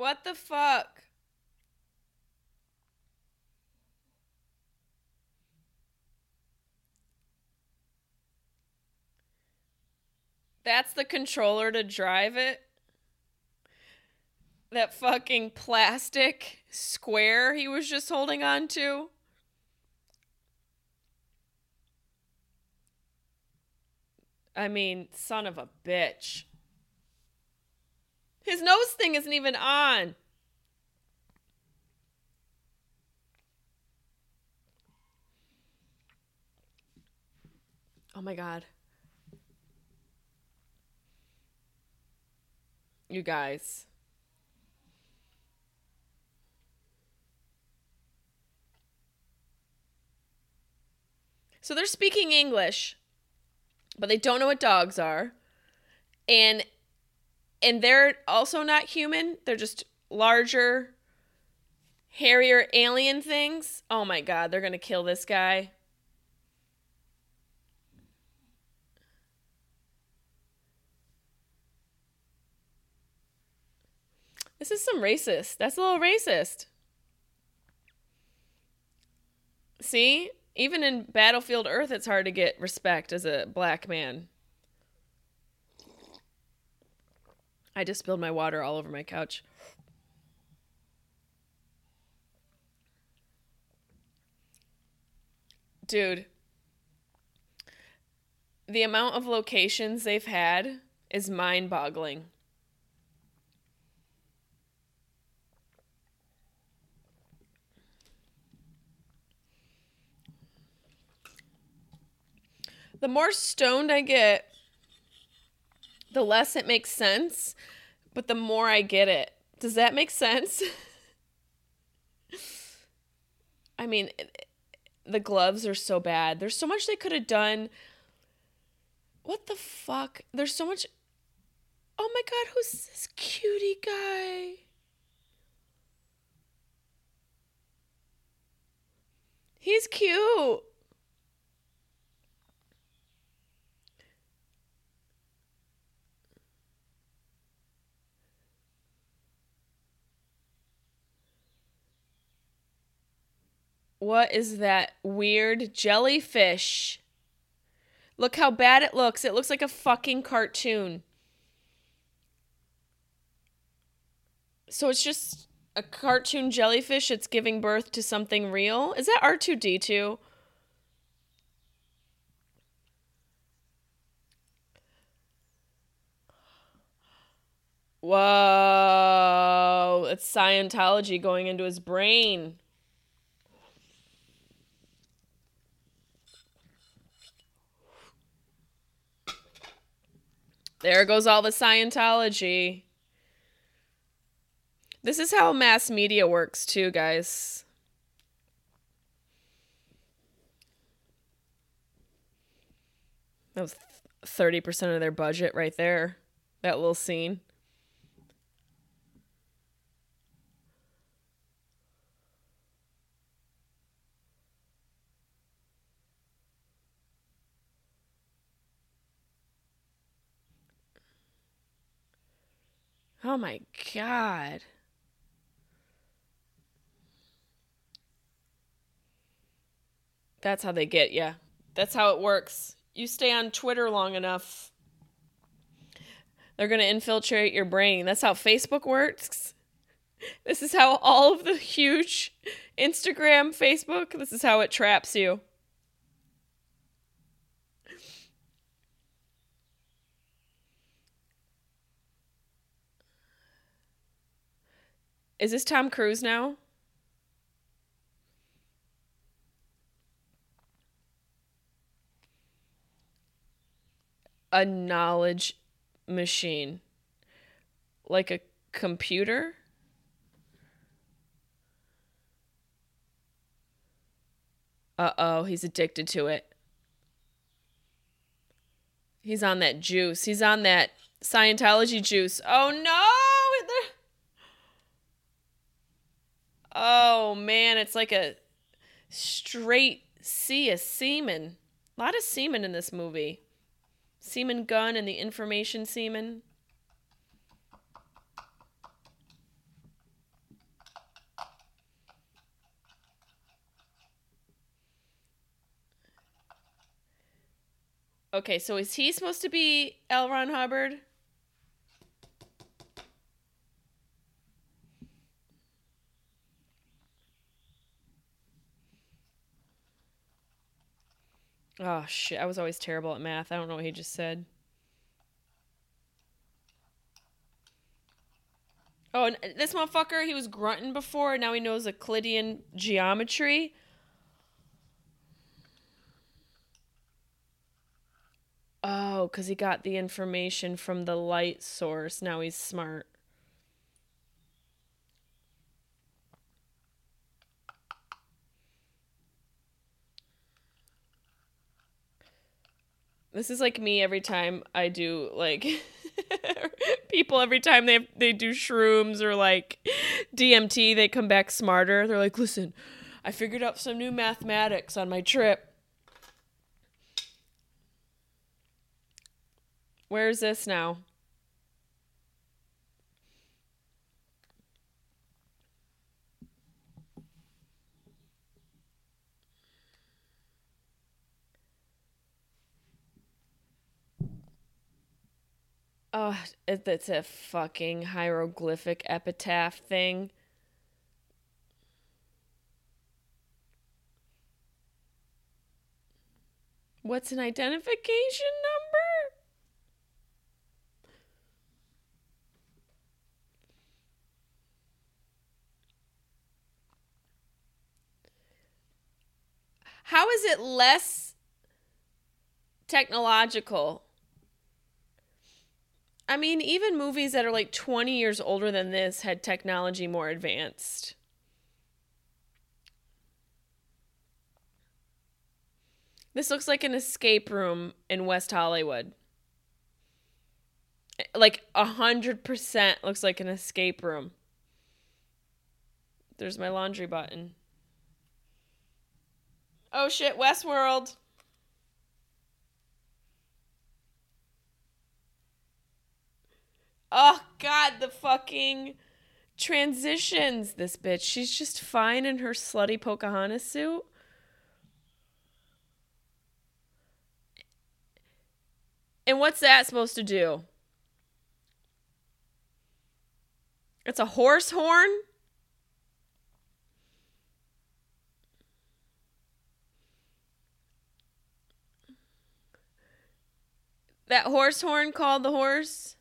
What the fuck? That's the controller to drive it? That fucking plastic square he was just holding on to? I mean, son of a bitch. His nose thing isn't even on. Oh my god. You guys. So they're speaking English, but they don't know what dogs are. and and they're also not human. They're just larger, hairier alien things. Oh my god, they're gonna kill this guy. This is some racist. That's a little racist. See? Even in Battlefield Earth, it's hard to get respect as a black man. I just spilled my water all over my couch. Dude, the amount of locations they've had is mind boggling. The more stoned I get, the less it makes sense, but the more I get it. Does that make sense? I mean, the gloves are so bad. There's so much they could have done. What the fuck? There's so much. Oh my god, who's this cutie guy? He's cute. What is that weird jellyfish? Look how bad it looks. It looks like a fucking cartoon. So it's just a cartoon jellyfish It's giving birth to something real? Is that R2D2? Whoa, it's Scientology going into his brain. There goes all the Scientology. This is how mass media works, too, guys. That was 30% of their budget right there. That little scene. Oh my god. That's how they get you. That's how it works. You stay on Twitter long enough, they're going to infiltrate your brain. That's how Facebook works. This is how all of the huge Instagram, Facebook, this is how it traps you. Is this Tom Cruise now? A knowledge machine. Like a computer? Uh oh, he's addicted to it. He's on that juice. He's on that Scientology juice. Oh no! Oh man, it's like a straight sea of semen. A lot of semen in this movie. Semen gun and the information semen. Okay, so is he supposed to be L. Ron Hubbard? Oh shit, I was always terrible at math. I don't know what he just said. Oh, and this motherfucker, he was grunting before, now he knows Euclidean geometry. Oh, because he got the information from the light source. Now he's smart. This is like me every time I do like People every time they they do shrooms or like DMT, they come back smarter. They're like, "Listen, I figured out some new mathematics on my trip." Where's this now? Oh, it, it's a fucking hieroglyphic epitaph thing. What's an identification number? How is it less technological? I mean, even movies that are like 20 years older than this had technology more advanced. This looks like an escape room in West Hollywood. Eh, like a hundred percent looks like an escape room. There's my laundry button. Oh shit, Westworld. Oh god, the fucking transitions. This bitch, she's just fine in her slutty Pocahontas suit. And what's that supposed to do? It's a horse horn? That horse horn called the horse?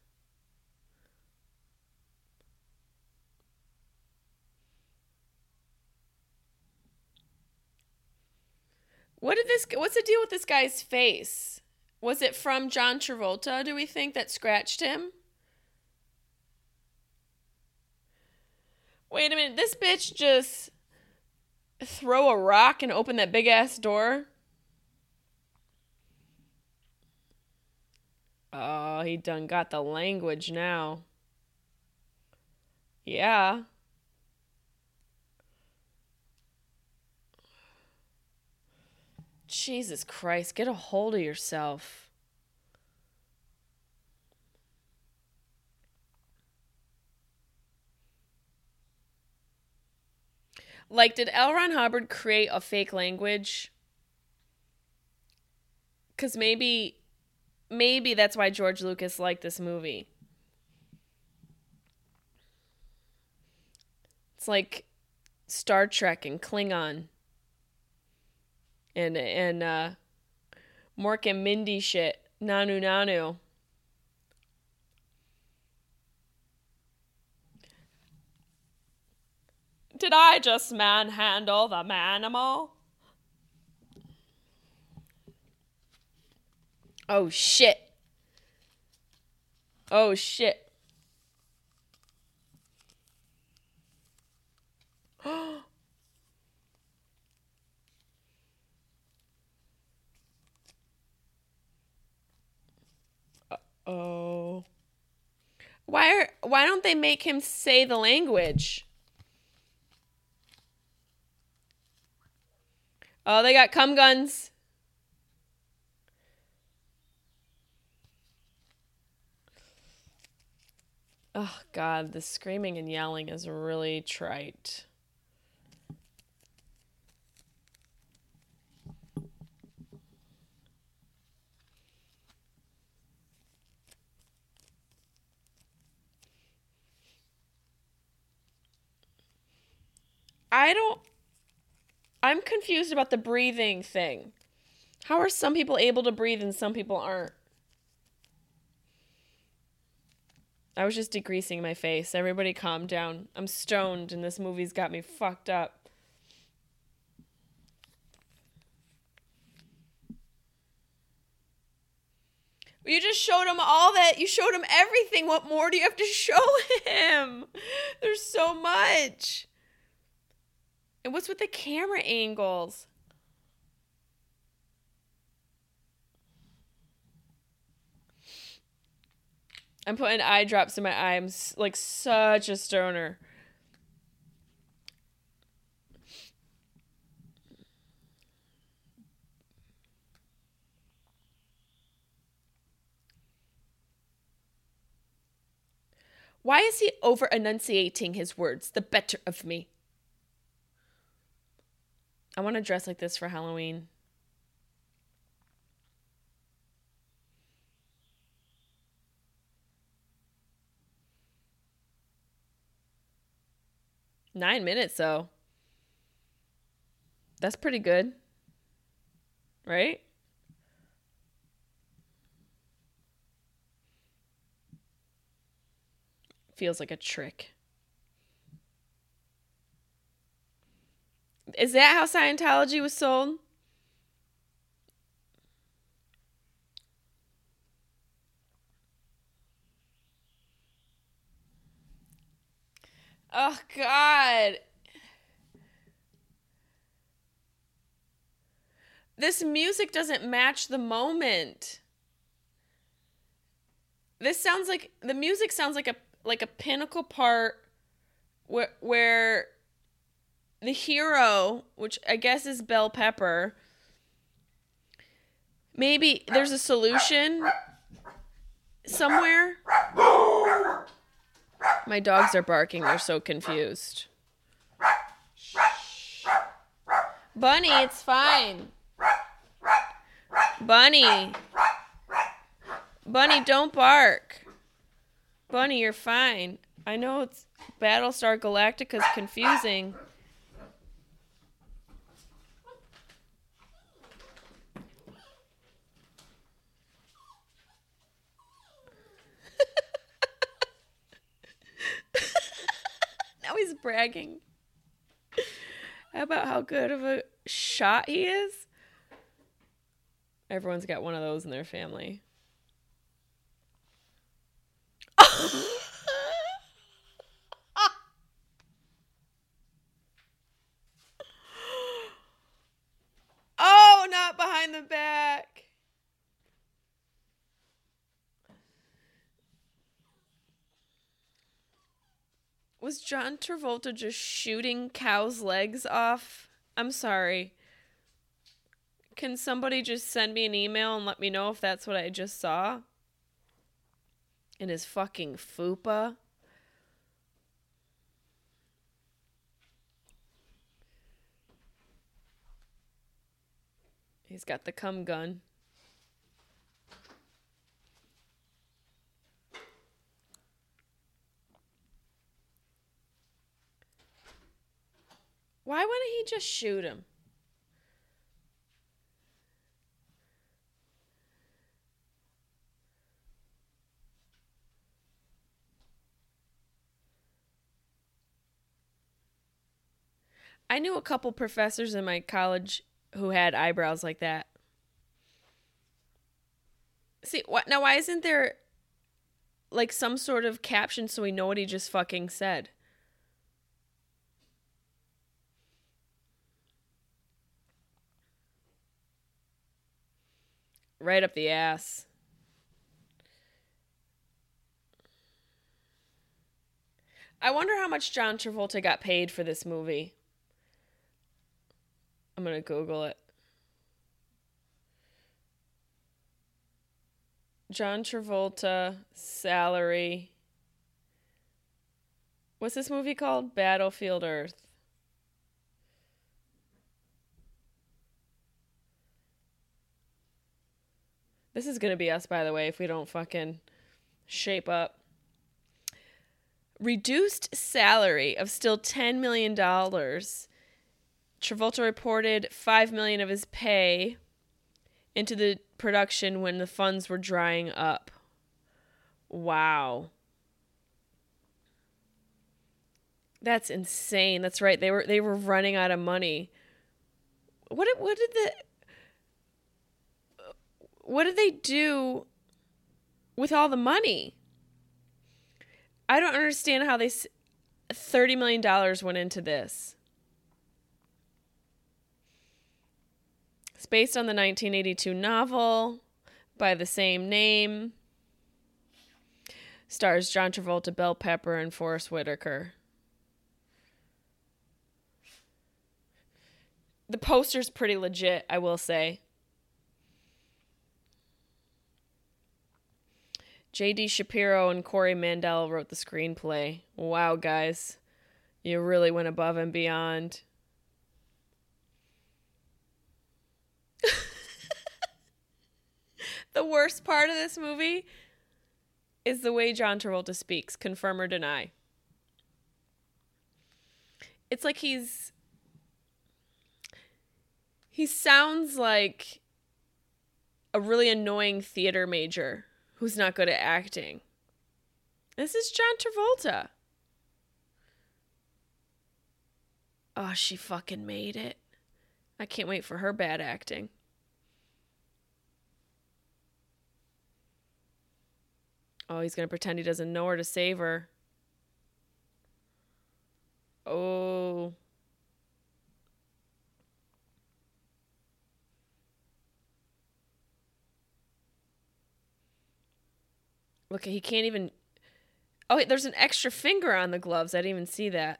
What did this what's the deal with this guy's face? Was it from John Travolta, do we think, that scratched him? Wait a minute, this bitch just throw a rock and open that big ass door? Oh, he done got the language now. Yeah. Jesus Christ, get a hold of yourself. Like, did L. Ron Hubbard create a fake language? Because maybe, maybe that's why George Lucas liked this movie. It's like Star Trek and Klingon and and uh Mork and Mindy shit. Nanu Nanu. Did I just manhandle the manimal? Oh shit. Oh shit. Oh. Why are why don't they make him say the language? Oh, they got cum guns. Oh god, the screaming and yelling is really trite. I don't. I'm confused about the breathing thing. How are some people able to breathe and some people aren't? I was just degreasing my face. Everybody calm down. I'm stoned and this movie's got me fucked up. You just showed him all that. You showed him everything. What more do you have to show him? There's so much. And what's with the camera angles? I'm putting eye drops in my eye. I'm like such a stoner. Why is he over enunciating his words? The better of me. I want to dress like this for Halloween. Nine minutes, though. That's pretty good. Right? Feels like a trick. Is that how Scientology was sold? Oh, God. This music doesn't match the moment. This sounds like the music sounds like a like a pinnacle part where where the hero, which I guess is Bell Pepper, maybe there's a solution somewhere. My dogs are barking. They're so confused. Bunny, it's fine. Bunny. Bunny, don't bark. Bunny, you're fine. I know it's Battlestar Galactica's confusing. He's bragging about how good of a shot he is. Everyone's got one of those in their family. oh, not behind the back. Was John Travolta just shooting cows' legs off? I'm sorry. Can somebody just send me an email and let me know if that's what I just saw? In his fucking fupa? He's got the cum gun. Why wouldn't he just shoot him? I knew a couple professors in my college who had eyebrows like that. See, what now why isn't there like some sort of caption so we know what he just fucking said? Right up the ass. I wonder how much John Travolta got paid for this movie. I'm going to Google it. John Travolta salary. What's this movie called? Battlefield Earth. This is going to be us, by the way, if we don't fucking shape up. Reduced salary of still $10 million. Travolta reported 5 million of his pay into the production when the funds were drying up. Wow. That's insane. That's right. They were they were running out of money. What what did the what did they do with all the money? I don't understand how they 30 million dollars went into this. It's based on the 1982 novel by the same name. Stars John Travolta, Bell Pepper, and Forest Whitaker. The poster's pretty legit, I will say. J.D. Shapiro and Corey Mandel wrote the screenplay. Wow, guys. You really went above and beyond. the worst part of this movie is the way John Travolta speaks, confirm or deny. It's like he's he sounds like a really annoying theater major who's not good at acting. This is John Travolta. Oh, she fucking made it. I can't wait for her bad acting. Oh, he's going to pretend he doesn't know her to save her. Oh. Look, he can't even. Oh, wait, there's an extra finger on the gloves. I didn't even see that.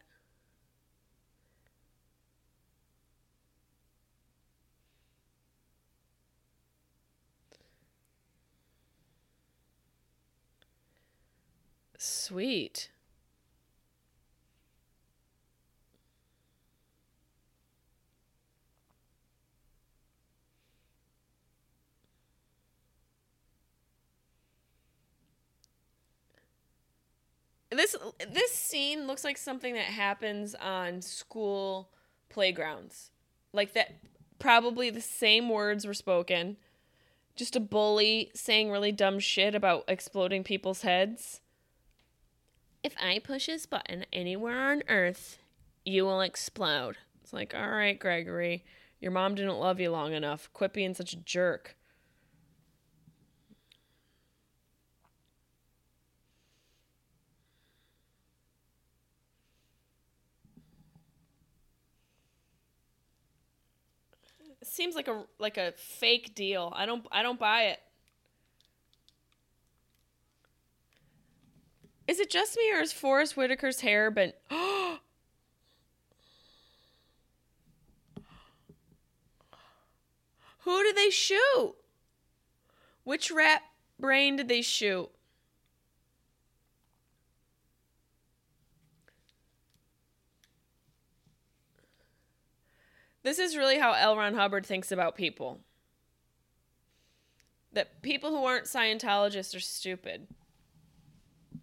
Sweet. This this scene looks like something that happens on school playgrounds. Like that probably the same words were spoken. Just a bully saying really dumb shit about exploding people's heads. If I push this button anywhere on earth, you will explode. It's like, all right, Gregory, your mom didn't love you long enough. Quit being such a jerk. Seems like a like a fake deal. I don't I don't buy it. Is it just me or is Forest Whitaker's hair been Who did they shoot? Which rat brain did they shoot? This is really how L. Ron Hubbard thinks about people. That people who aren't Scientologists are stupid.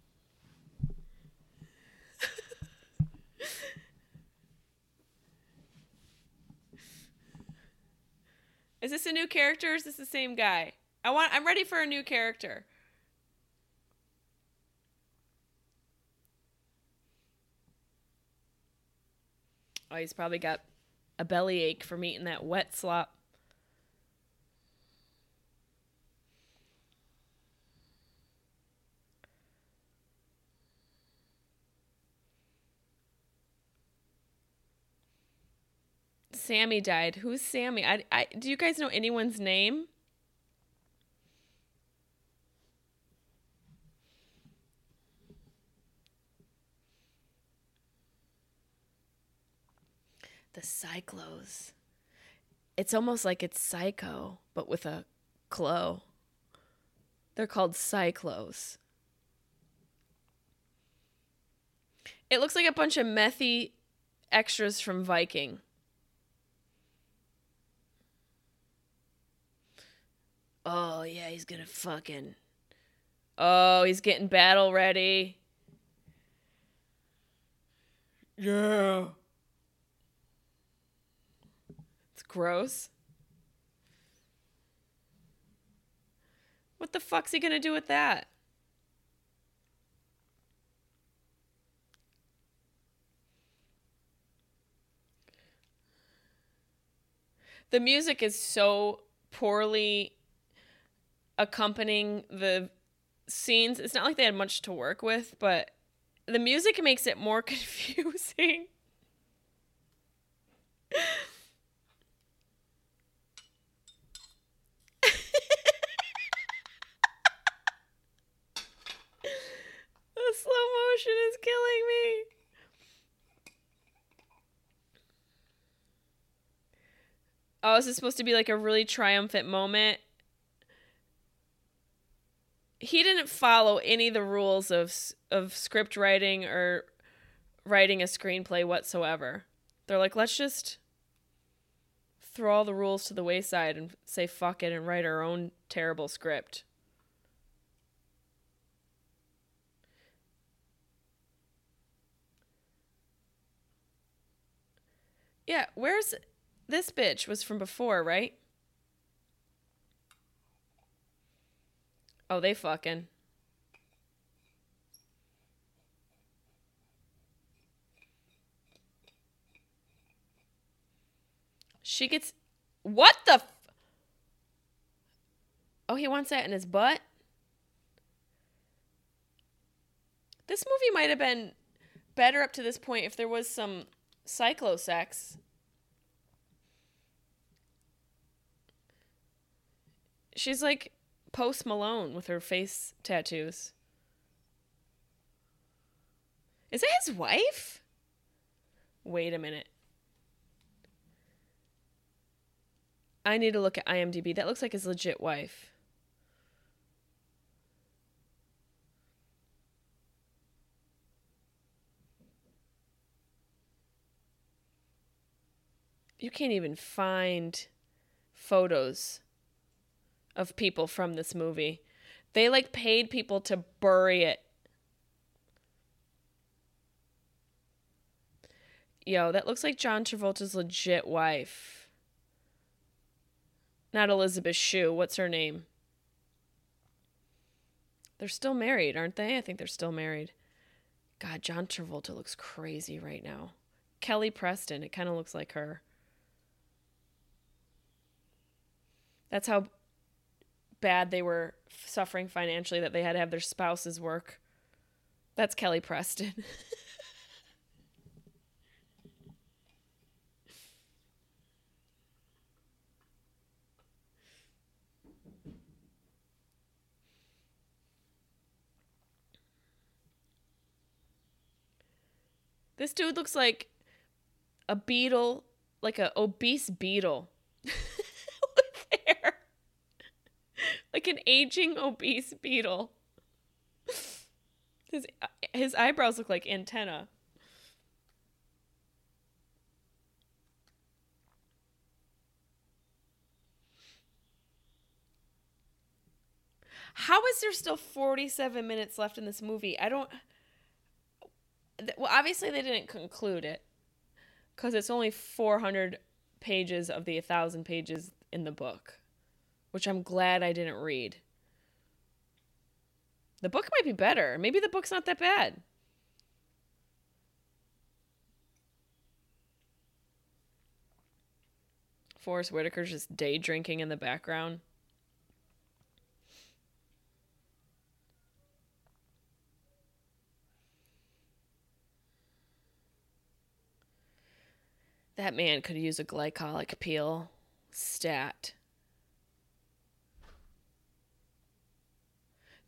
is this a new character or is this the same guy? I want I'm ready for a new character. Oh, he's probably got a bellyache from eating that wet slop. Sammy died. Who's Sammy? I, I, do you guys know anyone's name? The Psychlos. It's almost like it's Psycho, but with a clo. They're called Psychlos. It looks like a bunch of methy extras from Viking. Oh, yeah, he's gonna fucking. Oh, he's getting battle ready. Yeah. It's gross. What the fuck's he gonna do with that? The music is so poorly accompanying the scenes. It's not like they had much to work with, but the music makes it more confusing. Emotion is killing me. Oh, this is supposed to be like a really triumphant moment? He didn't follow any of the rules of of script writing or writing a screenplay whatsoever. They're like, let's just throw all the rules to the wayside and say fuck it and write our own terrible script. Yeah, where's this bitch was from before, right? Oh, they fucking. She gets what the f- Oh, he wants that in his butt? This movie might have been better up to this point if there was some cyclosex She's like Post Malone with her face tattoos. Is that his wife? Wait a minute. I need to look at IMDb. That looks like his legit wife. You can't even find photos of people from this movie. They like paid people to bury it. Yo, that looks like John Travolta's legit wife. Not Elizabeth Shue. What's her name? They're still married, aren't they? I think they're still married. God, John Travolta looks crazy right now. Kelly Preston, it kind of looks like her. That's how bad they were suffering financially that they had to have their spouses work. That's Kelly Preston. This dude looks like a beetle, like a obese beetle. like an aging obese beetle. His his eyebrows look like antenna. How is there still 47 minutes left in this movie? I don't well obviously they didn't conclude it cuz it's only 400 pages of the 1000 pages in the book which I'm glad I didn't read. The book might be better. Maybe the book's not that bad. Forest Whitaker's just day drinking in the background. That man could use a glycolic peel. Stat.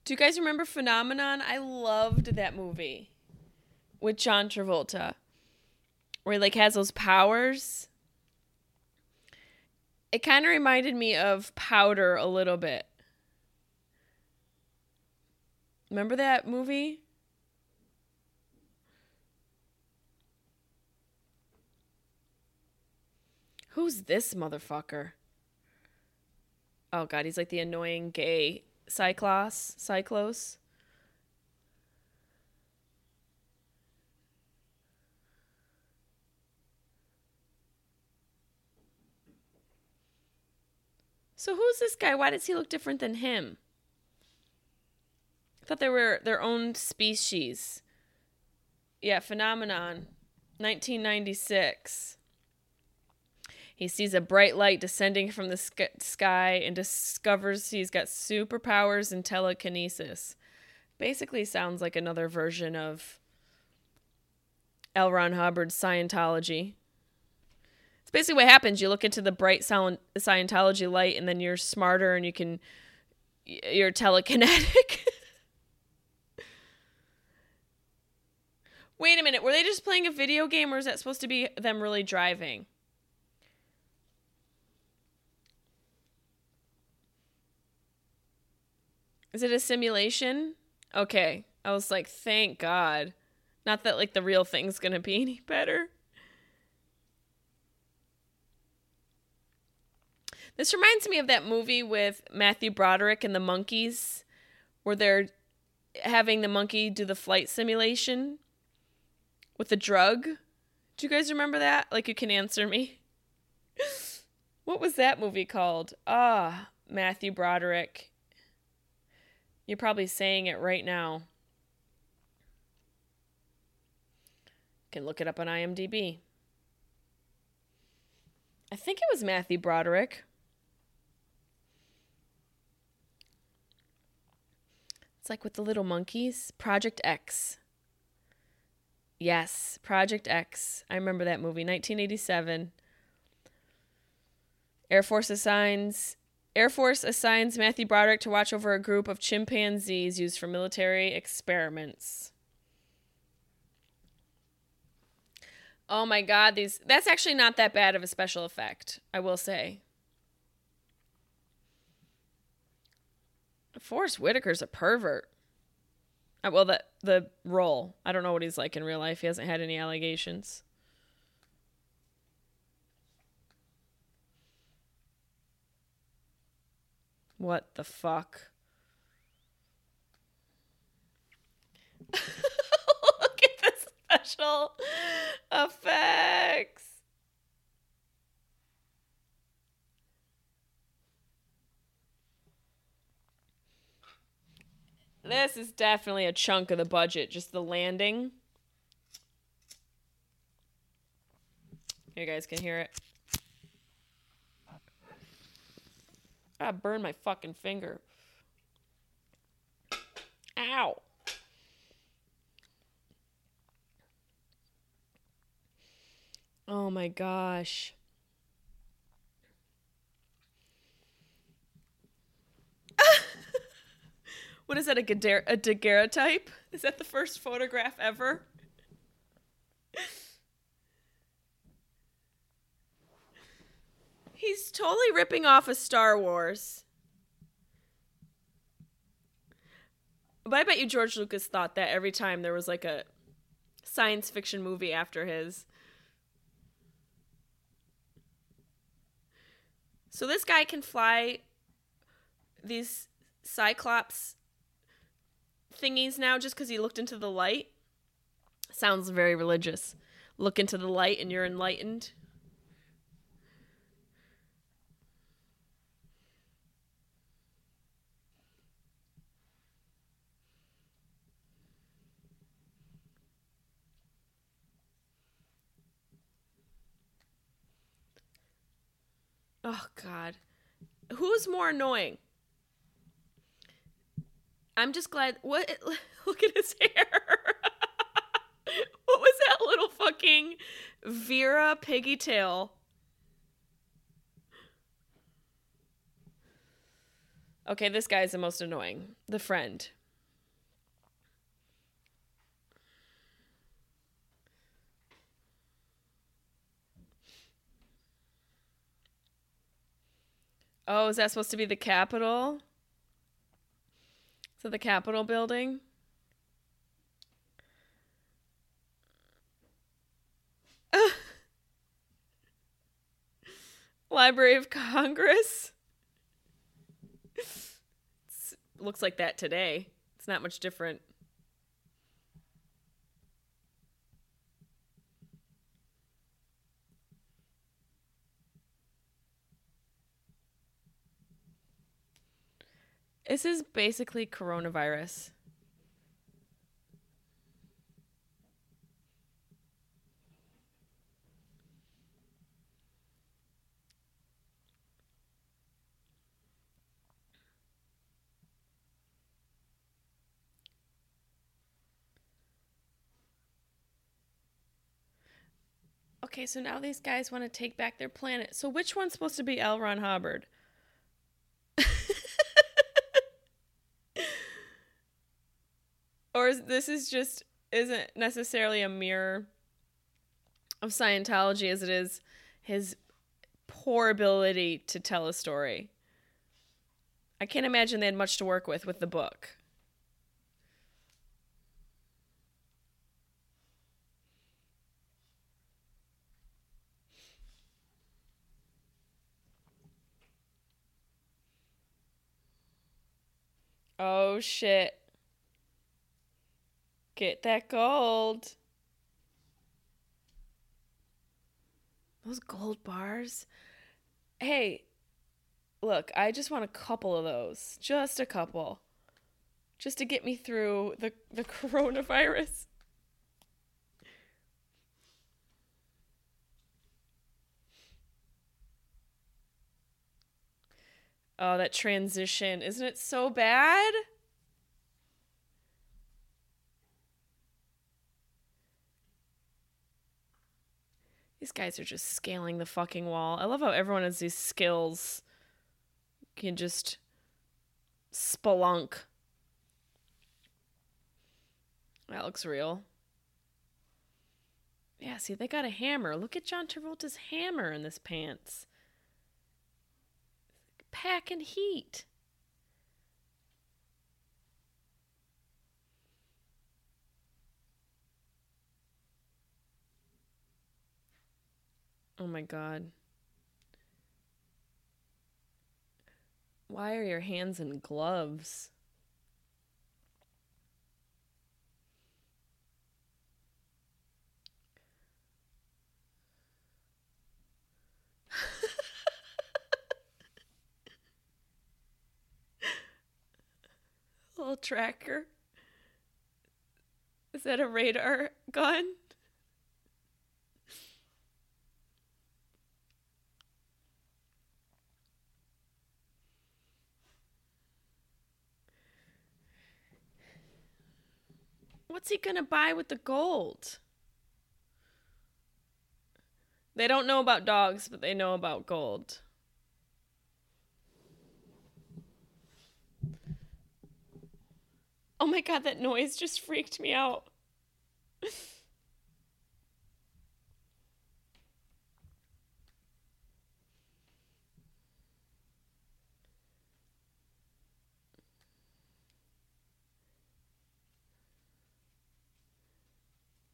Do you guys remember Phenomenon? I loved that movie with John Travolta, where he like has those powers. It kind of reminded me of Powder a little bit. Remember that movie? Who's this motherfucker? Oh god, he's like the annoying gay Cyclops, Psychlos. So who's this guy? Why does he look different than him? I thought they were their own species. Yeah, phenomenon. 1996. He sees a bright light descending from the sky and discovers he's got superpowers and telekinesis. Basically, sounds like another version of L. Ron Hubbard's Scientology. It's basically what happens. You look into the bright Scientology light, and then you're smarter and you can. You're telekinetic. Wait a minute. Were they just playing a video game or is that supposed to be them really driving? Is it a simulation? Okay. I was like, thank God. Not that like the real thing's to be any better. This reminds me of that movie with Matthew Broderick and the monkeys where they're having the monkey do the flight simulation with the drug. Do you guys remember that? Like you can answer me. what was that movie called? Ah, Matthew Broderick. You're probably saying it right now. Can look it up on IMDb. I think it was Matthew Broderick. It's like with the little monkeys. Project X. Yes, Project X. I remember that movie, 1987. Air Force assigns Air Force assigns Matthew Broderick to watch over a group of chimpanzees used for military experiments. Oh my god, these that's actually not that bad of a special effect, I will say. Forest Whitaker's a pervert. Uh, well, the the role. I don't know what he's like in real life. He hasn't had any allegations. What the fuck? Look at the special effects. This is definitely a chunk of the budget, just the landing. You guys can hear it. I burned my fucking finger. Ow. Oh my gosh. What is that? A, a daguerreotype? Is that the first photograph ever? He's totally ripping off a Star Wars. But I bet you George Lucas thought that every time there was like a science fiction movie after his. So this guy can fly these Cyclops thingies now just because he looked into the light. Sounds very religious. Look into the light and you're enlightened. Oh, God. Who's more annoying? I'm just glad. What? Look at his hair. what was that little fucking Vera piggy tail? Okay, this guy's the most annoying. The friend. Oh, is that supposed to be the capital? So the Capitol building. Library of Congress. looks like that today. It's not much different. This is basically coronavirus. Okay, so now these guys want to take back their planet. So which one's supposed to be L. Ron Hubbard? Or is, this is just isn't necessarily a mirror of Scientology as it is his poor ability to tell a story. I can't imagine they had much to work with with the book. Oh shit. Get that gold. Those gold bars. Hey, look, I just want a couple of those. Just a couple. Just to get me through the, the coronavirus. Oh, that transition. Isn't it so bad? These guys are just scaling the fucking wall. I love how everyone has these skills. Can just spelunk. That looks real. Yeah, see, they got a hammer. Look at John Travolta's hammer in this pants. Packing heat. Oh my god. Why are your hands in gloves? Little tracker. Is that a radar gun? What's he gonna buy with the gold? They don't know about dogs, but they know about gold. Oh my god, that noise just freaked me out.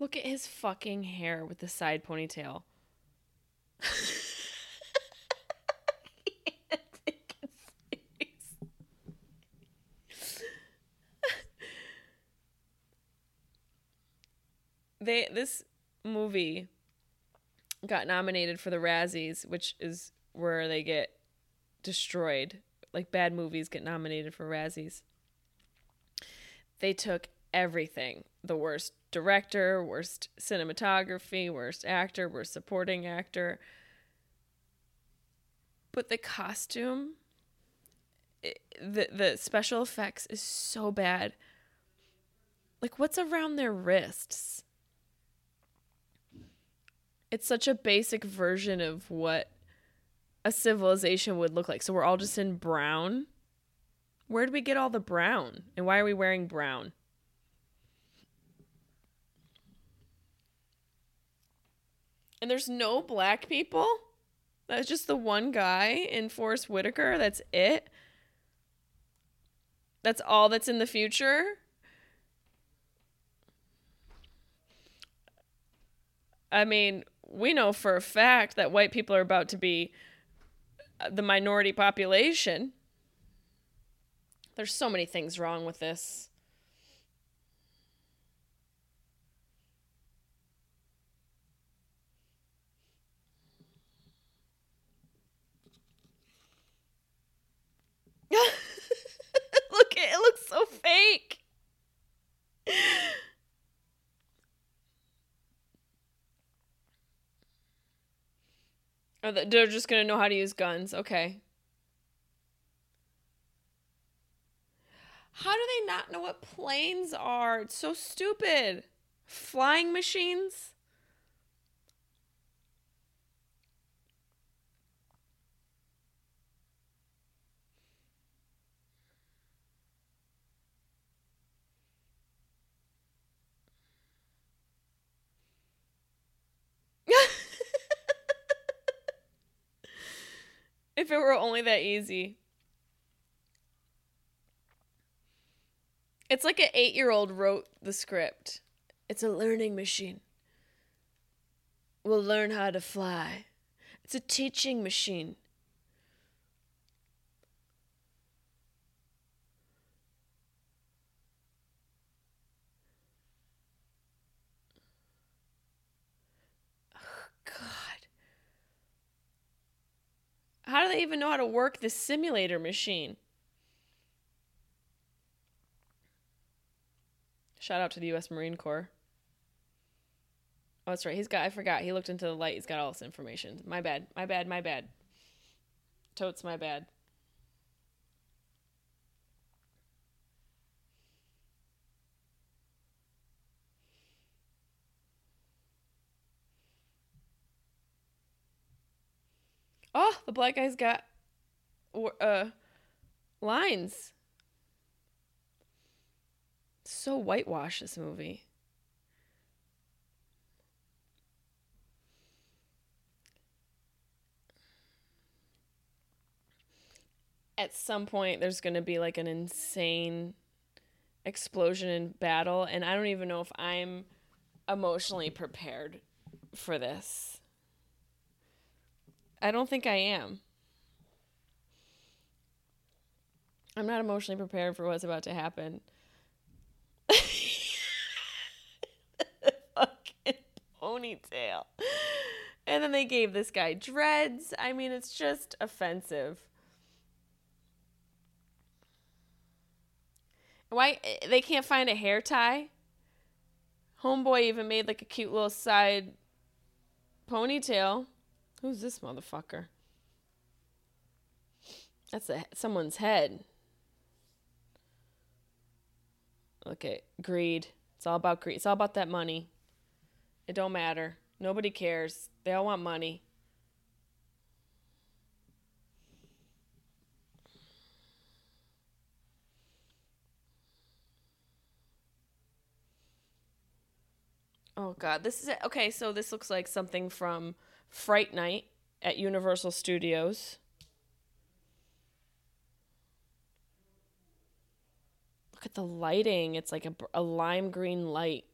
Look at his fucking hair with the side ponytail. they this movie got nominated for the Razzies, which is where they get destroyed. Like bad movies get nominated for Razzies. They took everything the worst director, worst cinematography, worst actor, worst supporting actor. But the costume, it, the the special effects is so bad. Like what's around their wrists? It's such a basic version of what a civilization would look like. So we're all just in brown. Where did we get all the brown? And why are we wearing brown? And there's no black people? That's just the one guy in Forest Whitaker. That's it. That's all that's in the future. I mean, we know for a fact that white people are about to be uh, the minority population. There's so many things wrong with this. Look, it looks so fake. Oh, they're just gonna know how to use guns. Okay. How do they not know what planes are? It's so stupid. Flying machines? If it were only that easy. It's like an eight year old wrote the script. It's a learning machine. We'll learn how to fly. It's a teaching machine. God. How do they even know how to work this simulator machine? Shout out to the U.S. Marine Corps. Oh, that's right. He's got, I forgot. He looked into the light. He's got all this information. My bad. My bad. My bad. Totes my bad. Oh, the black guy's got uh lines. So whitewash this movie. At some point there's going to be like an insane explosion in battle and I don't even know if I'm emotionally prepared for this. I don't think I am. I'm not emotionally prepared for what's about to happen. fucking ponytail. And then they gave this guy dreads. I mean, it's just offensive. Why eh, they can't find a hair tie? Homeboy even made like a cute little side ponytail. Who's this motherfucker? That's a, someone's head. Look at greed. It's all about greed. It's all about that money. It don't matter. Nobody cares. They all want money. Oh god, this is. Okay, so this looks like something from Fright Night at Universal Studios. Look at the lighting. It's like a, a lime green light.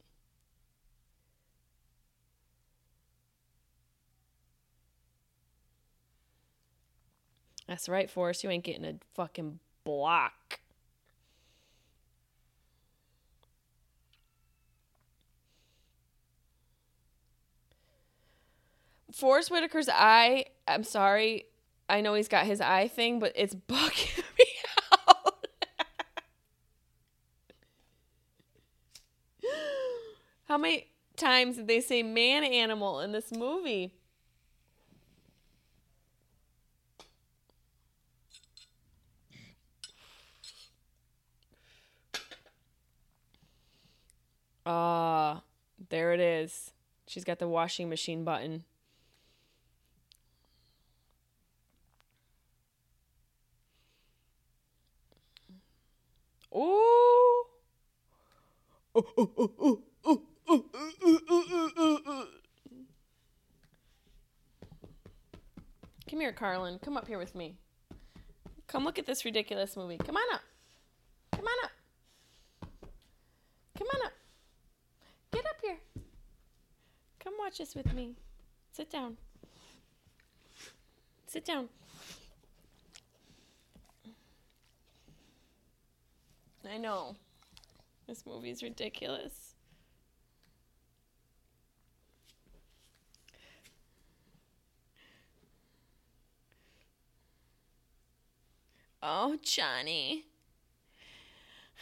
That's right, Forest. You ain't getting a fucking block. Forest Whitaker's eye, I'm sorry. I know he's got his eye thing, but it's bugging me out. How many times did they say man animal in this movie? Ah, uh, there it is. She's got the washing machine button. Ooh. Come here, Carlin. Come up here with me. Come look at this ridiculous movie. Come on up. Come on up. Come on up. Get up here. Come watch this with me. Sit down. Sit down. I know. This movie's ridiculous. Oh, Johnny.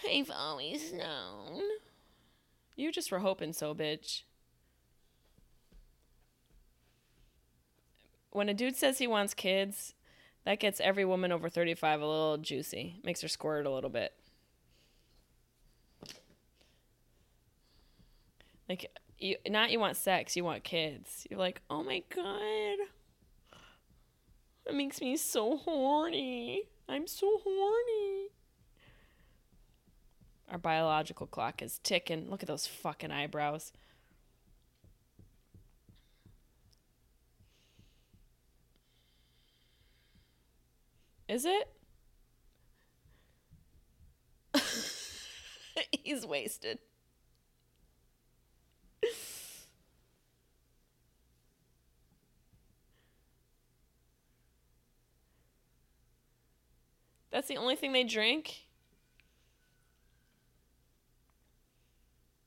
I've always known. You just were hoping so, bitch. When a dude says he wants kids, that gets every woman over 35 a little juicy. Makes her squirt a little bit. Like you not you want sex, you want kids. You're like, "Oh my god. It makes me so horny. I'm so horny." Our biological clock is ticking. Look at those fucking eyebrows. Is it? He's wasted. That's the only thing they drink?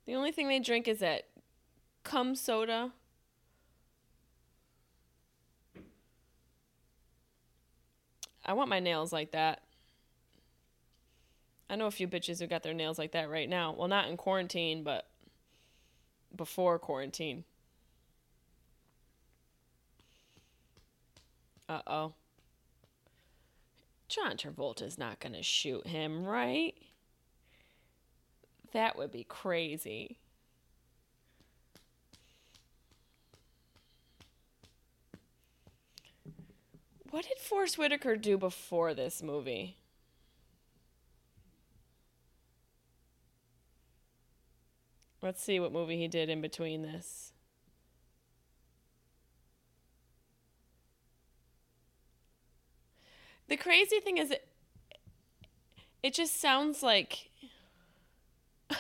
The only thing they drink is that cum soda. I want my nails like that. I know a few bitches who got their nails like that right now. Well, not in quarantine, but before quarantine. Uh oh. John Travolta's not going to shoot him, right? That would be crazy. What did Forest Whitaker do before this movie? Let's see what movie he did in between this. The crazy thing is, it, it just sounds like. it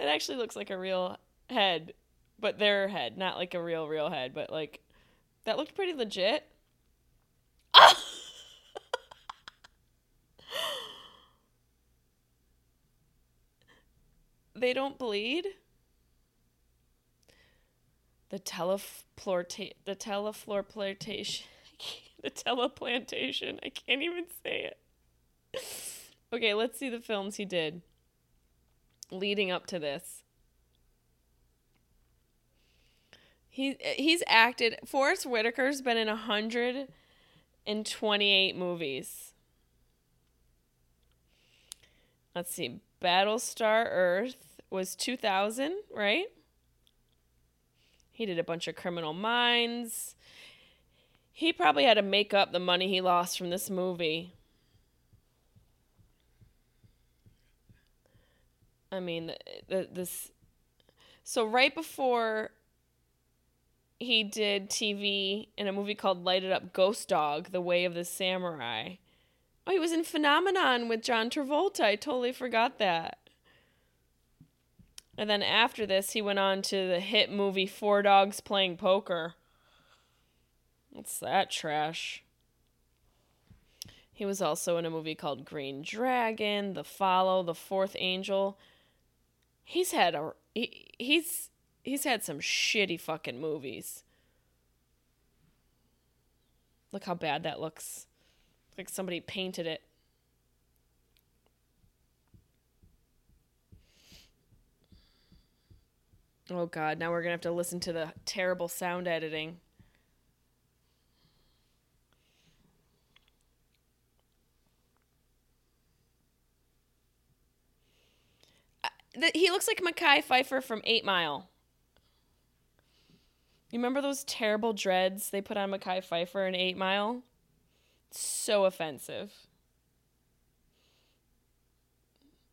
actually looks like a real head, but their head, not like a real, real head, but like. That looked pretty legit. they don't bleed. The teleflorta- the teleflorplantation the teleplantation. I can't even say it. Okay, let's see the films he did leading up to this. He he's acted. Forest Whitaker's been in 128 movies. Let's see. Battlestar Earth was 2000, right? He did a bunch of Criminal Minds. He probably had to make up the money he lost from this movie. I mean, the, the, this. So right before he did TV in a movie called Light It Up Ghost Dog, The Way of the Samurai. Oh, he was in Phenomenon with John Travolta. I totally forgot that. And then after this, he went on to the hit movie Four Dogs Playing Poker. What's that trash? He was also in a movie called Green Dragon, The Follow, The Fourth Angel. He's had a he, he's he's had some shitty fucking movies. Look how bad that looks. Like somebody painted it. Oh god, now we're going to have to listen to the terrible sound editing. Uh, he looks like Mekhi Phifer from Eight Mile. You remember those terrible dreads they put on Mekhi Phifer in Eight Mile? So offensive.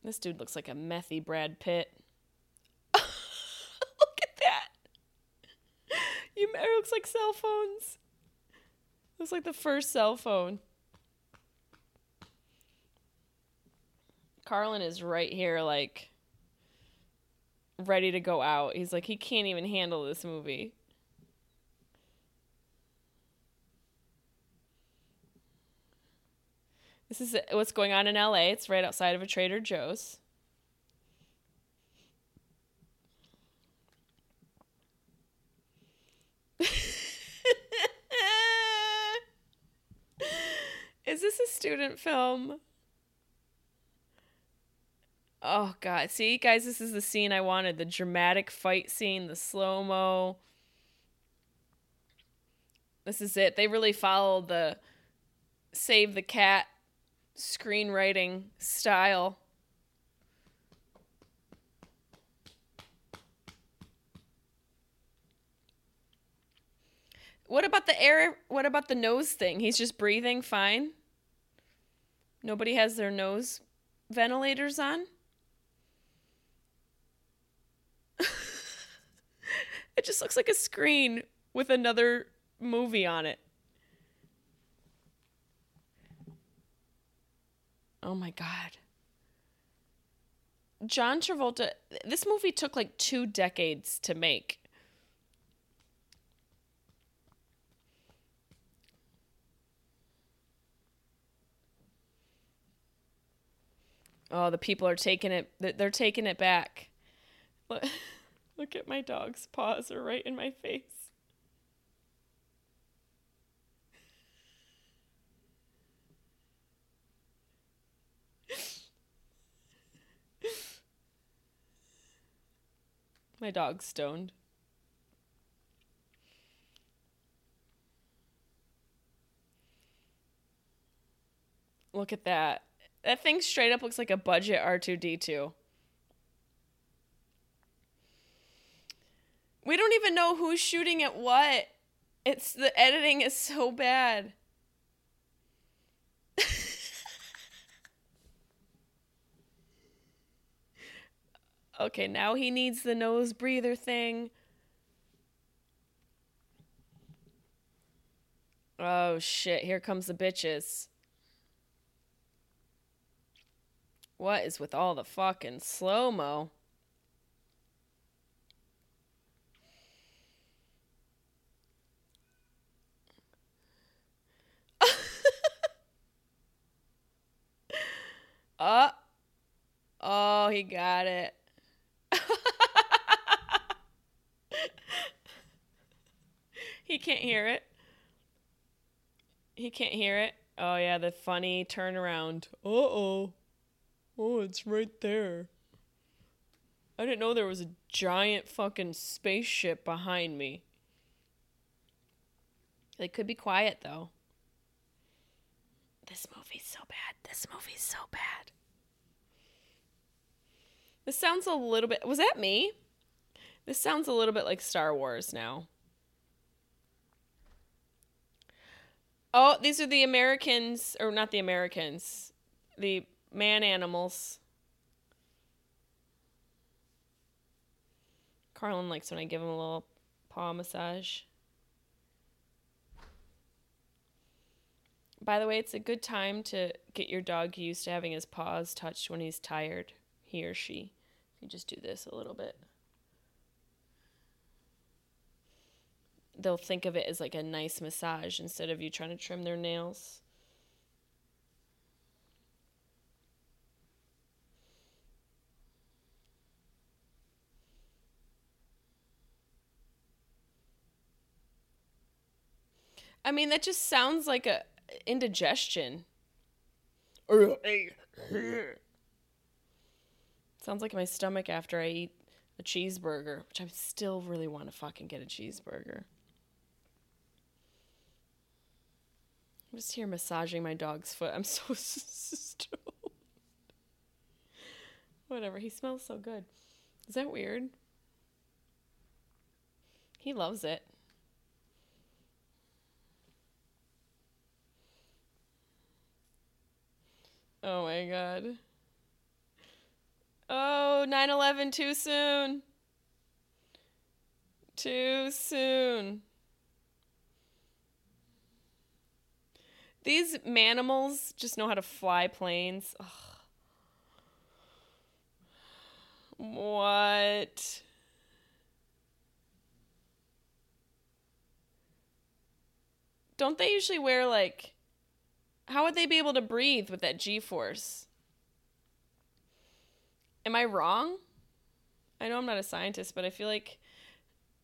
This dude looks like a methy Brad Pitt. Look at that. You it looks like cell phones. Looks like the first cell phone. Carlin is right here, like ready to go out. He's like, he can't even handle this movie. This is what's going on in LA. It's right outside of a Trader Joe's. is this a student film? Oh god. See, guys, this is the scene I wanted. The dramatic fight scene, the slow-mo. This is it. They really followed the save the cat screenwriting style. What about the air? What about the nose thing? He's just breathing fine. Nobody has their nose ventilators on. it just looks like a screen with another movie on it. Oh my God. John Travolta, this movie took like two decades to make. Oh, the people are taking it. They're taking it back. Look, at my dog's paws are right in my face. My dog's stoned. Look at that. That thing straight up looks like a budget R2D2. We don't even know who's shooting at what. It's the editing is so bad. okay, now he needs the nose breather thing. Oh shit, here comes the bitches. What is with all the fucking slow mo? uh oh, he got it. he can't hear it. He can't hear it. Oh yeah, the funny turnaround. Uh oh. Oh, it's right there. I didn't know there was a giant fucking spaceship behind me. They could be quiet though. This movie's so bad. This movie's so bad. This sounds a little bit. Was that me? This sounds a little bit like Star Wars now. Oh, these are the Americans, or not the Americans, the man animals. Carlin likes when I give him a little paw massage. By the way, it's a good time to get your dog used to having his paws touched when he's tired, he or she. You just do this a little bit. They'll think of it as like a nice massage instead of you trying to trim their nails. I mean, that just sounds like a indigestion. sounds like my stomach after I eat a cheeseburger, which I still really want to fucking get a cheeseburger. I'm just here massaging my dog's foot. I'm so stoned. Whatever. He smells so good. Is that weird? He loves it. Oh my god. Oh, 9 11 too soon. Too soon. These manimals just know how to fly planes. Ugh. What? Don't they usually wear like how would they be able to breathe with that G force? Am I wrong? I know I'm not a scientist, but I feel like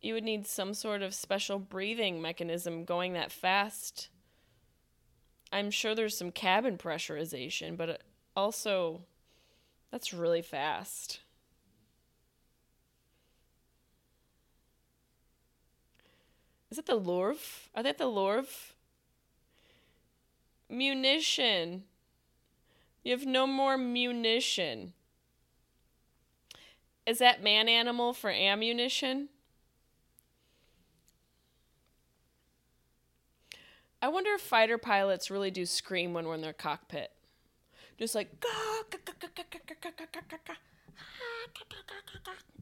you would need some sort of special breathing mechanism going that fast. I'm sure there's some cabin pressurization, but uh, also that's really fast. Is it the Louvre? Are they at the Louvre? Munition. You have no more munition. Is that man animal for ammunition? I wonder if fighter pilots really do scream when we're in their cockpit. Just like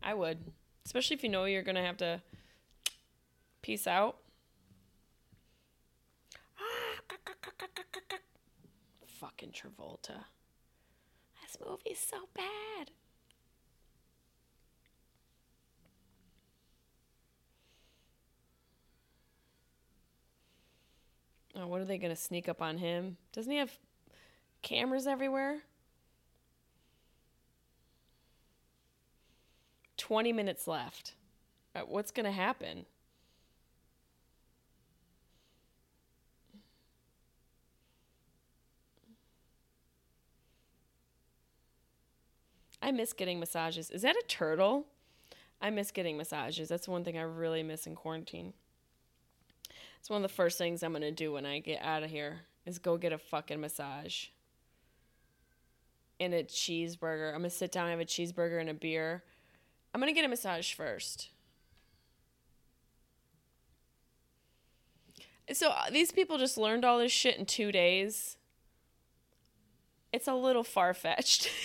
I would, especially if you know you're going to have to peace out. Fucking Travolta. this movie's so bad. Oh, what are they to sneak up on him? Doesn't he have cameras everywhere? 20 minutes left. Uh, what's going to happen? I miss getting massages. Is that a turtle? I miss getting massages. That's one thing I really miss in quarantine. It's one of the first things I'm going to do when I get out of here is go get a fucking massage. And a cheeseburger. I'm going to sit down have a cheeseburger and a beer. I'm going to get a massage first. So uh, these people just learned all this shit in 2 days. It's a little far-fetched.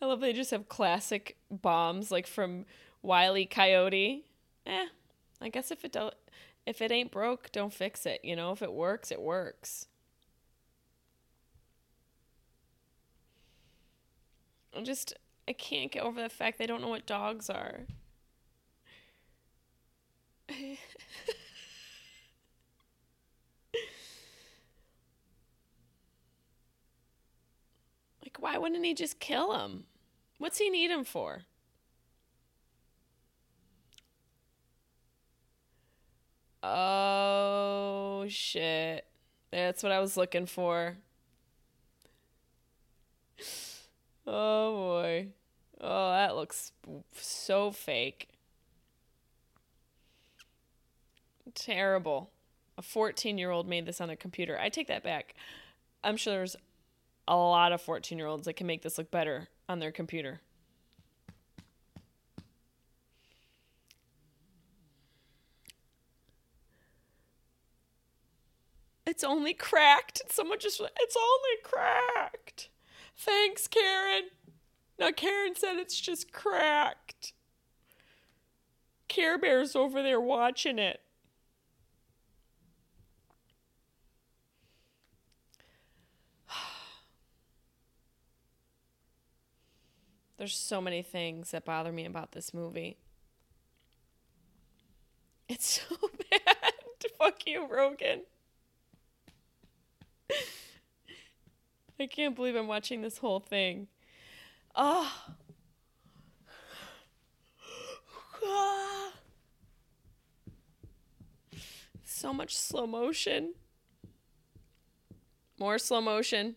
I love they just have classic bombs like from Wiley Coyote eh, I guess if it don't, if it ain't broke, don't fix it. You know, if it works, it works. I'm just, I can't get over the fact they don't know what dogs are. like, why wouldn't he just kill him? What's he need him for? Oh shit. That's what I was looking for. Oh boy. Oh, that looks so fake. Terrible. A 14 year old made this on their computer. I take that back. I'm sure there's a lot of 14 year olds that can make this look better on their computer. It's only cracked. Someone just, it's only cracked. Thanks, Karen. Now, Karen said it's just cracked. Care Bear's over there watching it. There's so many things that bother me about this movie. It's so bad. Fuck you, Rogan. I can't believe I'm watching this whole thing. Oh. So much slow motion. More slow motion.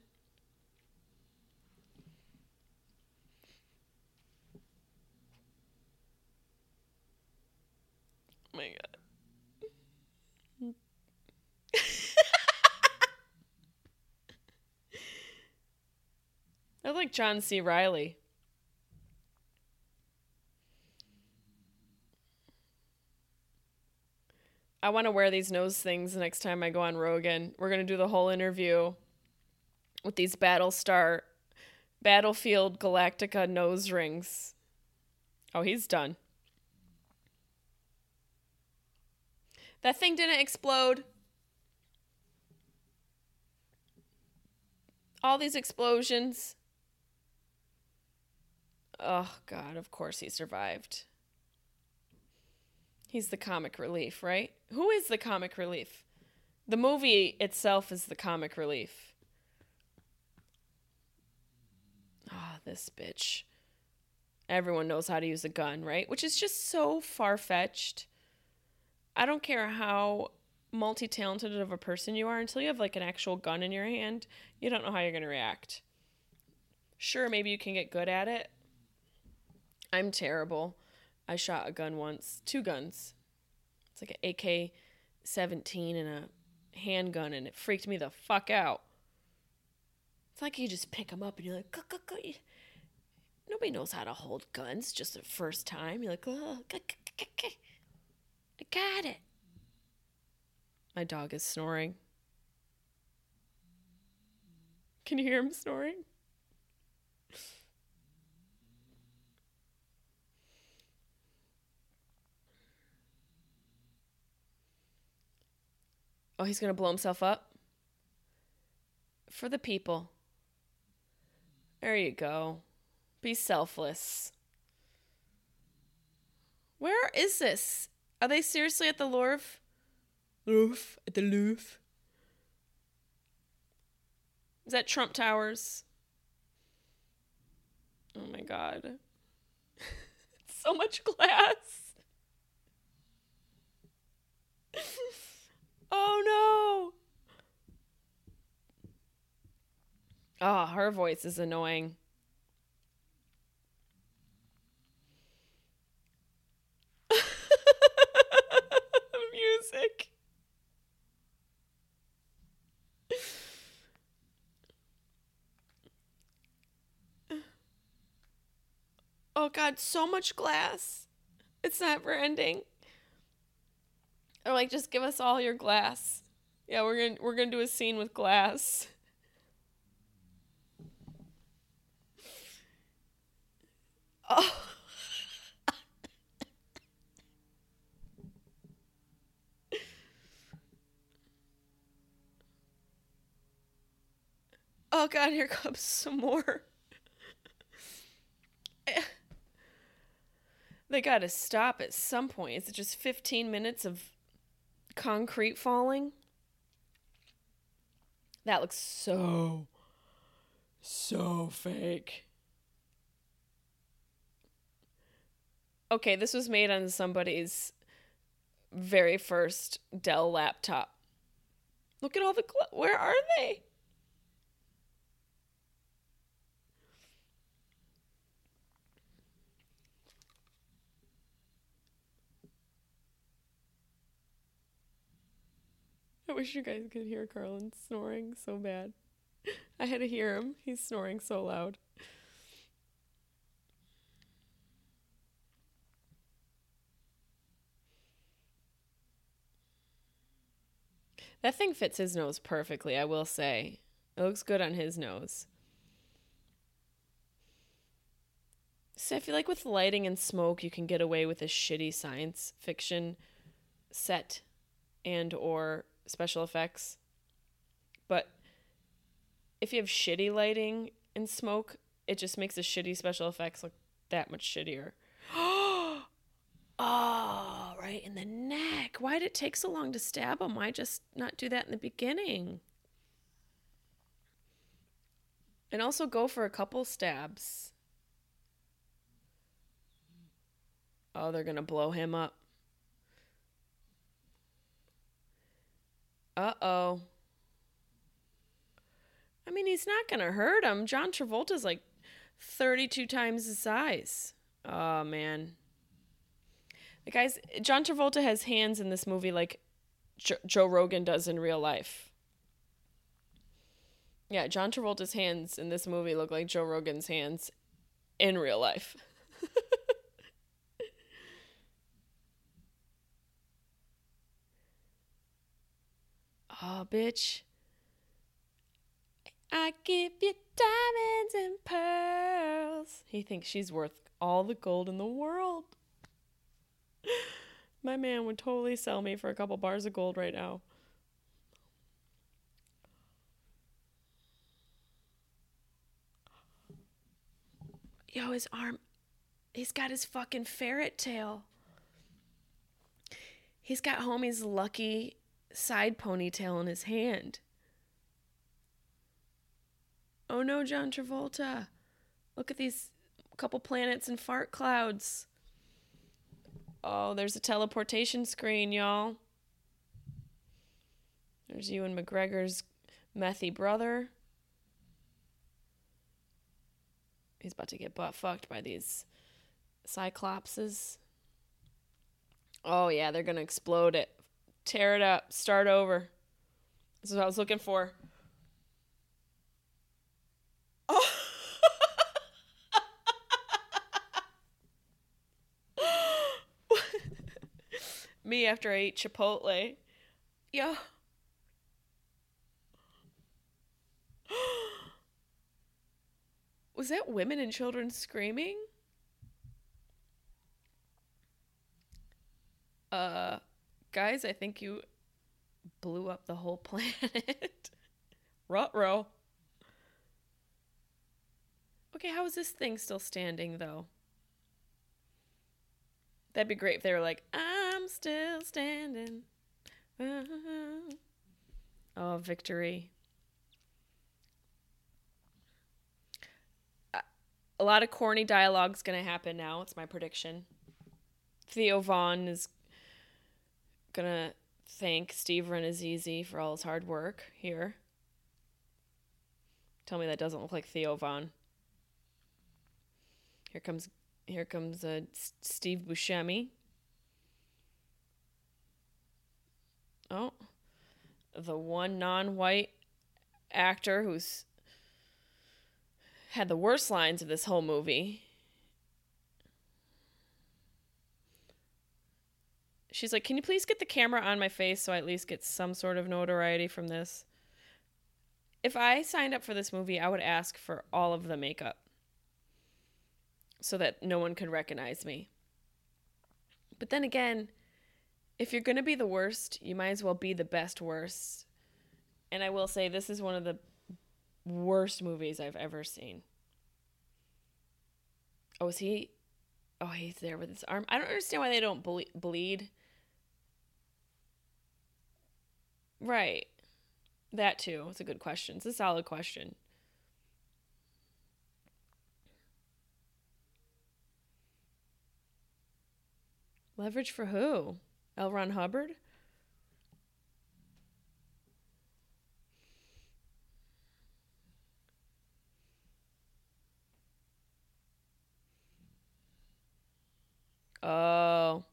Oh my god. I like John C. Reilly. I want to wear these nose things the next time I go on Rogan. We're going to do the whole interview with these Battlestar Battlefield Galactica nose rings. Oh, he's done. That thing didn't explode. All these explosions. Oh, God, of course he survived. He's the comic relief, right? Who is the comic relief? The movie itself is the comic relief. Ah, oh, this bitch. Everyone knows how to use a gun, right? Which is just so far fetched. I don't care how multi talented of a person you are until you have like an actual gun in your hand, you don't know how you're going to react. Sure, maybe you can get good at it, I'm terrible. I shot a gun once, two guns. It's like an AK 17 and a handgun, and it freaked me the fuck out. It's like you just pick them up and you're like, nobody knows how to hold guns just the first time. You're like, oh, I got it. My dog is snoring. Can you hear him snoring? Oh, he's going to blow himself up? For the people. There you go. Be selfless. Where is this? Are they seriously at the Louvre? Louvre. At the Louvre. Is that Trump Towers? Oh my god. so much glass. oh no. Oh, her voice is annoying. Music. Oh god, so much glass. It's never ending. Or like just give us all your glass. Yeah, we're to we're to do a scene with glass. Oh. Oh god, here comes some more. they got to stop at some point. Is it just 15 minutes of concrete falling? That looks so, so fake. okay, this was made on somebody's very first Dell laptop. Look at all the cl- where are they? I wish you guys could hear Carlin snoring so bad. I had to hear him. He's snoring so loud. That thing fits his nose perfectly, I will say. It looks good on his nose. So I feel like with lighting and smoke, you can get away with a shitty science fiction set and or special effects. But if you have shitty lighting and smoke, it just makes the shitty special effects look that much shittier. Oh, right in the neck. Why did it take so long to stab him? Why just not do that in the beginning? And also go for a couple stabs. Oh, they're going to blow him up. Uh oh. I mean, he's not going to hurt him. John Travolta's like 32 times his size. Oh, man. The guys, John Travolta has hands in this movie like jo- Joe Rogan does in real life. Yeah, John Travolta's hands in this movie look like Joe Rogan's hands in real life. oh, bitch. I give you diamonds and pearls. He thinks she's worth all the gold in the world. My man would totally sell me for a couple bars of gold right now. Yo, his arm. He's got his fucking ferret tail. He's got homie's lucky side ponytail in his hand. Oh no, John Travolta. Look at these couple planets and fart clouds. Oh, there's a teleportation screen, y'all. There's Ewan McGregor's methy brother. He's about to get butt fucked by these cyclopses. Oh, yeah, they're going to explode it. Tear it up. Start over. This is what I was looking for. Oh. Me after I ate Chipotle. Yeah. Was that women and children screaming? Uh, guys, I think you blew up the whole planet. Rutro. Okay, how is this thing still standing though? That'd be great if they were like, I'm still standing. Oh, victory. Uh, a lot of corny dialogue's to happen now. It's my prediction. Theo Von is to thank Steve Rannazzisi for all his hard work here. Tell me that doesn't look like Theo Von. Here comes here comes uh, Steve Buscemi. Oh, the one non-white actor who's had the worst lines of this whole movie. She's like, "Can you please get the camera on my face so I at least get some sort of notoriety from this?" If I signed up for this movie, I would ask for all of the makeup so that no one could recognize me. But then again, if you're going to be the worst, you might as well be the best worst. And I will say this is one of the worst movies I've ever seen. Oh, is he? Oh, he's there with his arm. I don't understand why they don't ble- bleed. Right. That too. It's a good question. It's a solid question. Leverage for who? L. Ron Hubbard? Oh.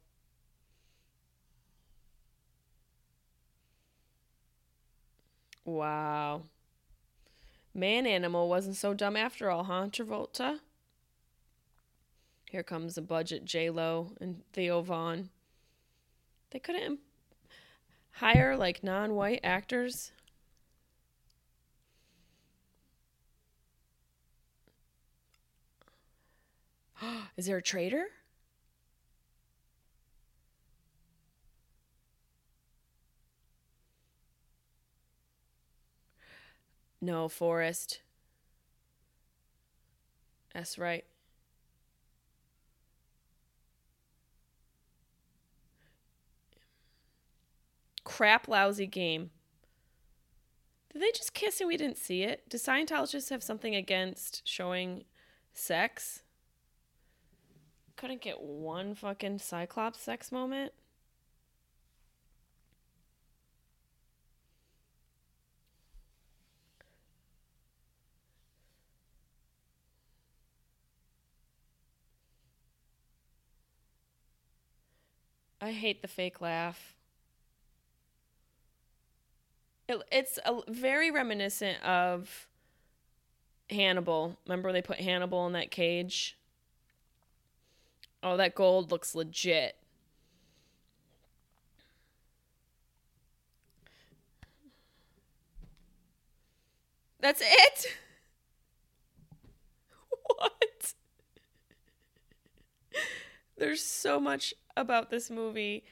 Wow. Man Animal wasn't so dumb after all, huh, Travolta? Here comes a budget J Lo and Theo Von. They couldn't hire like non-white actors. Is there a traitor? No, Forest. That's right. crap lousy game. Did they just kiss and we didn't see it? Do Scientologists have something against showing sex? Couldn't get one fucking Cyclops sex moment? I hate the fake laugh. It, it's a, very reminiscent of Hannibal. Remember they put Hannibal in that cage? Oh, that gold looks legit. That's it? What? There's so much about this movie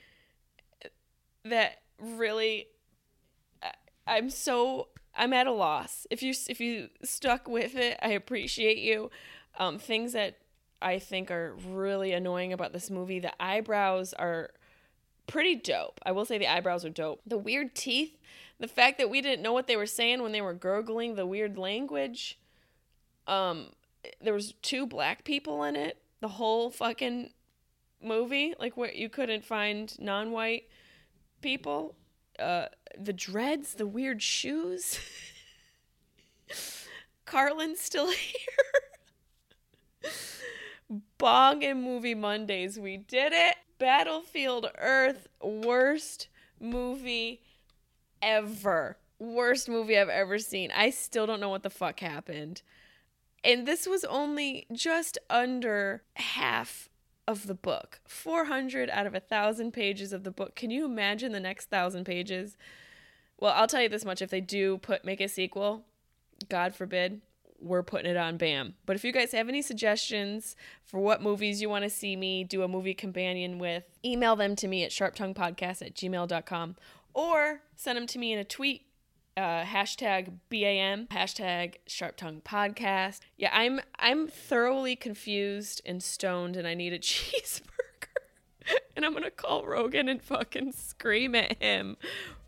that really I'm so I'm at a loss. If you if you stuck with it, I appreciate you. Um, things that I think are really annoying about this movie, the eyebrows are pretty dope. I will say the eyebrows are dope. The weird teeth, the fact that we didn't know what they were saying when they were gurgling the weird language. Um, there was two black people in it. The whole fucking movie, like what you couldn't find non-white people uh, the dreads, the weird shoes. Carlin's still here. Bong and Movie Mondays. We did it. Battlefield Earth, worst movie ever. Worst movie I've ever seen. I still don't know what the fuck happened. And this was only just under half of the book. 400 out of a thousand pages of the book. Can you imagine the next thousand pages? Well i'll tell you this much. If they do put make a sequel god forbid we're putting it on bam. But if you guys have any suggestions for what movies you want to see me do a movie companion with email them to me at sharptonguepodcast at gmail.com or send them to me in a tweet uh, hashtag BAM, hashtag Sharp Tongue Podcast. Yeah, I'm I'm thoroughly confused and stoned, and I need a cheeseburger. and I'm gonna call Rogan and fucking scream at him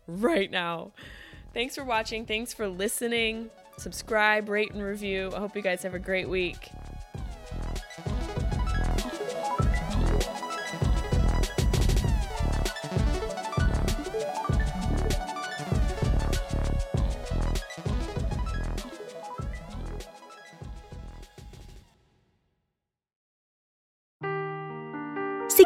right now. Thanks for watching. Thanks for listening. Subscribe, rate, and review. I hope you guys have a great week.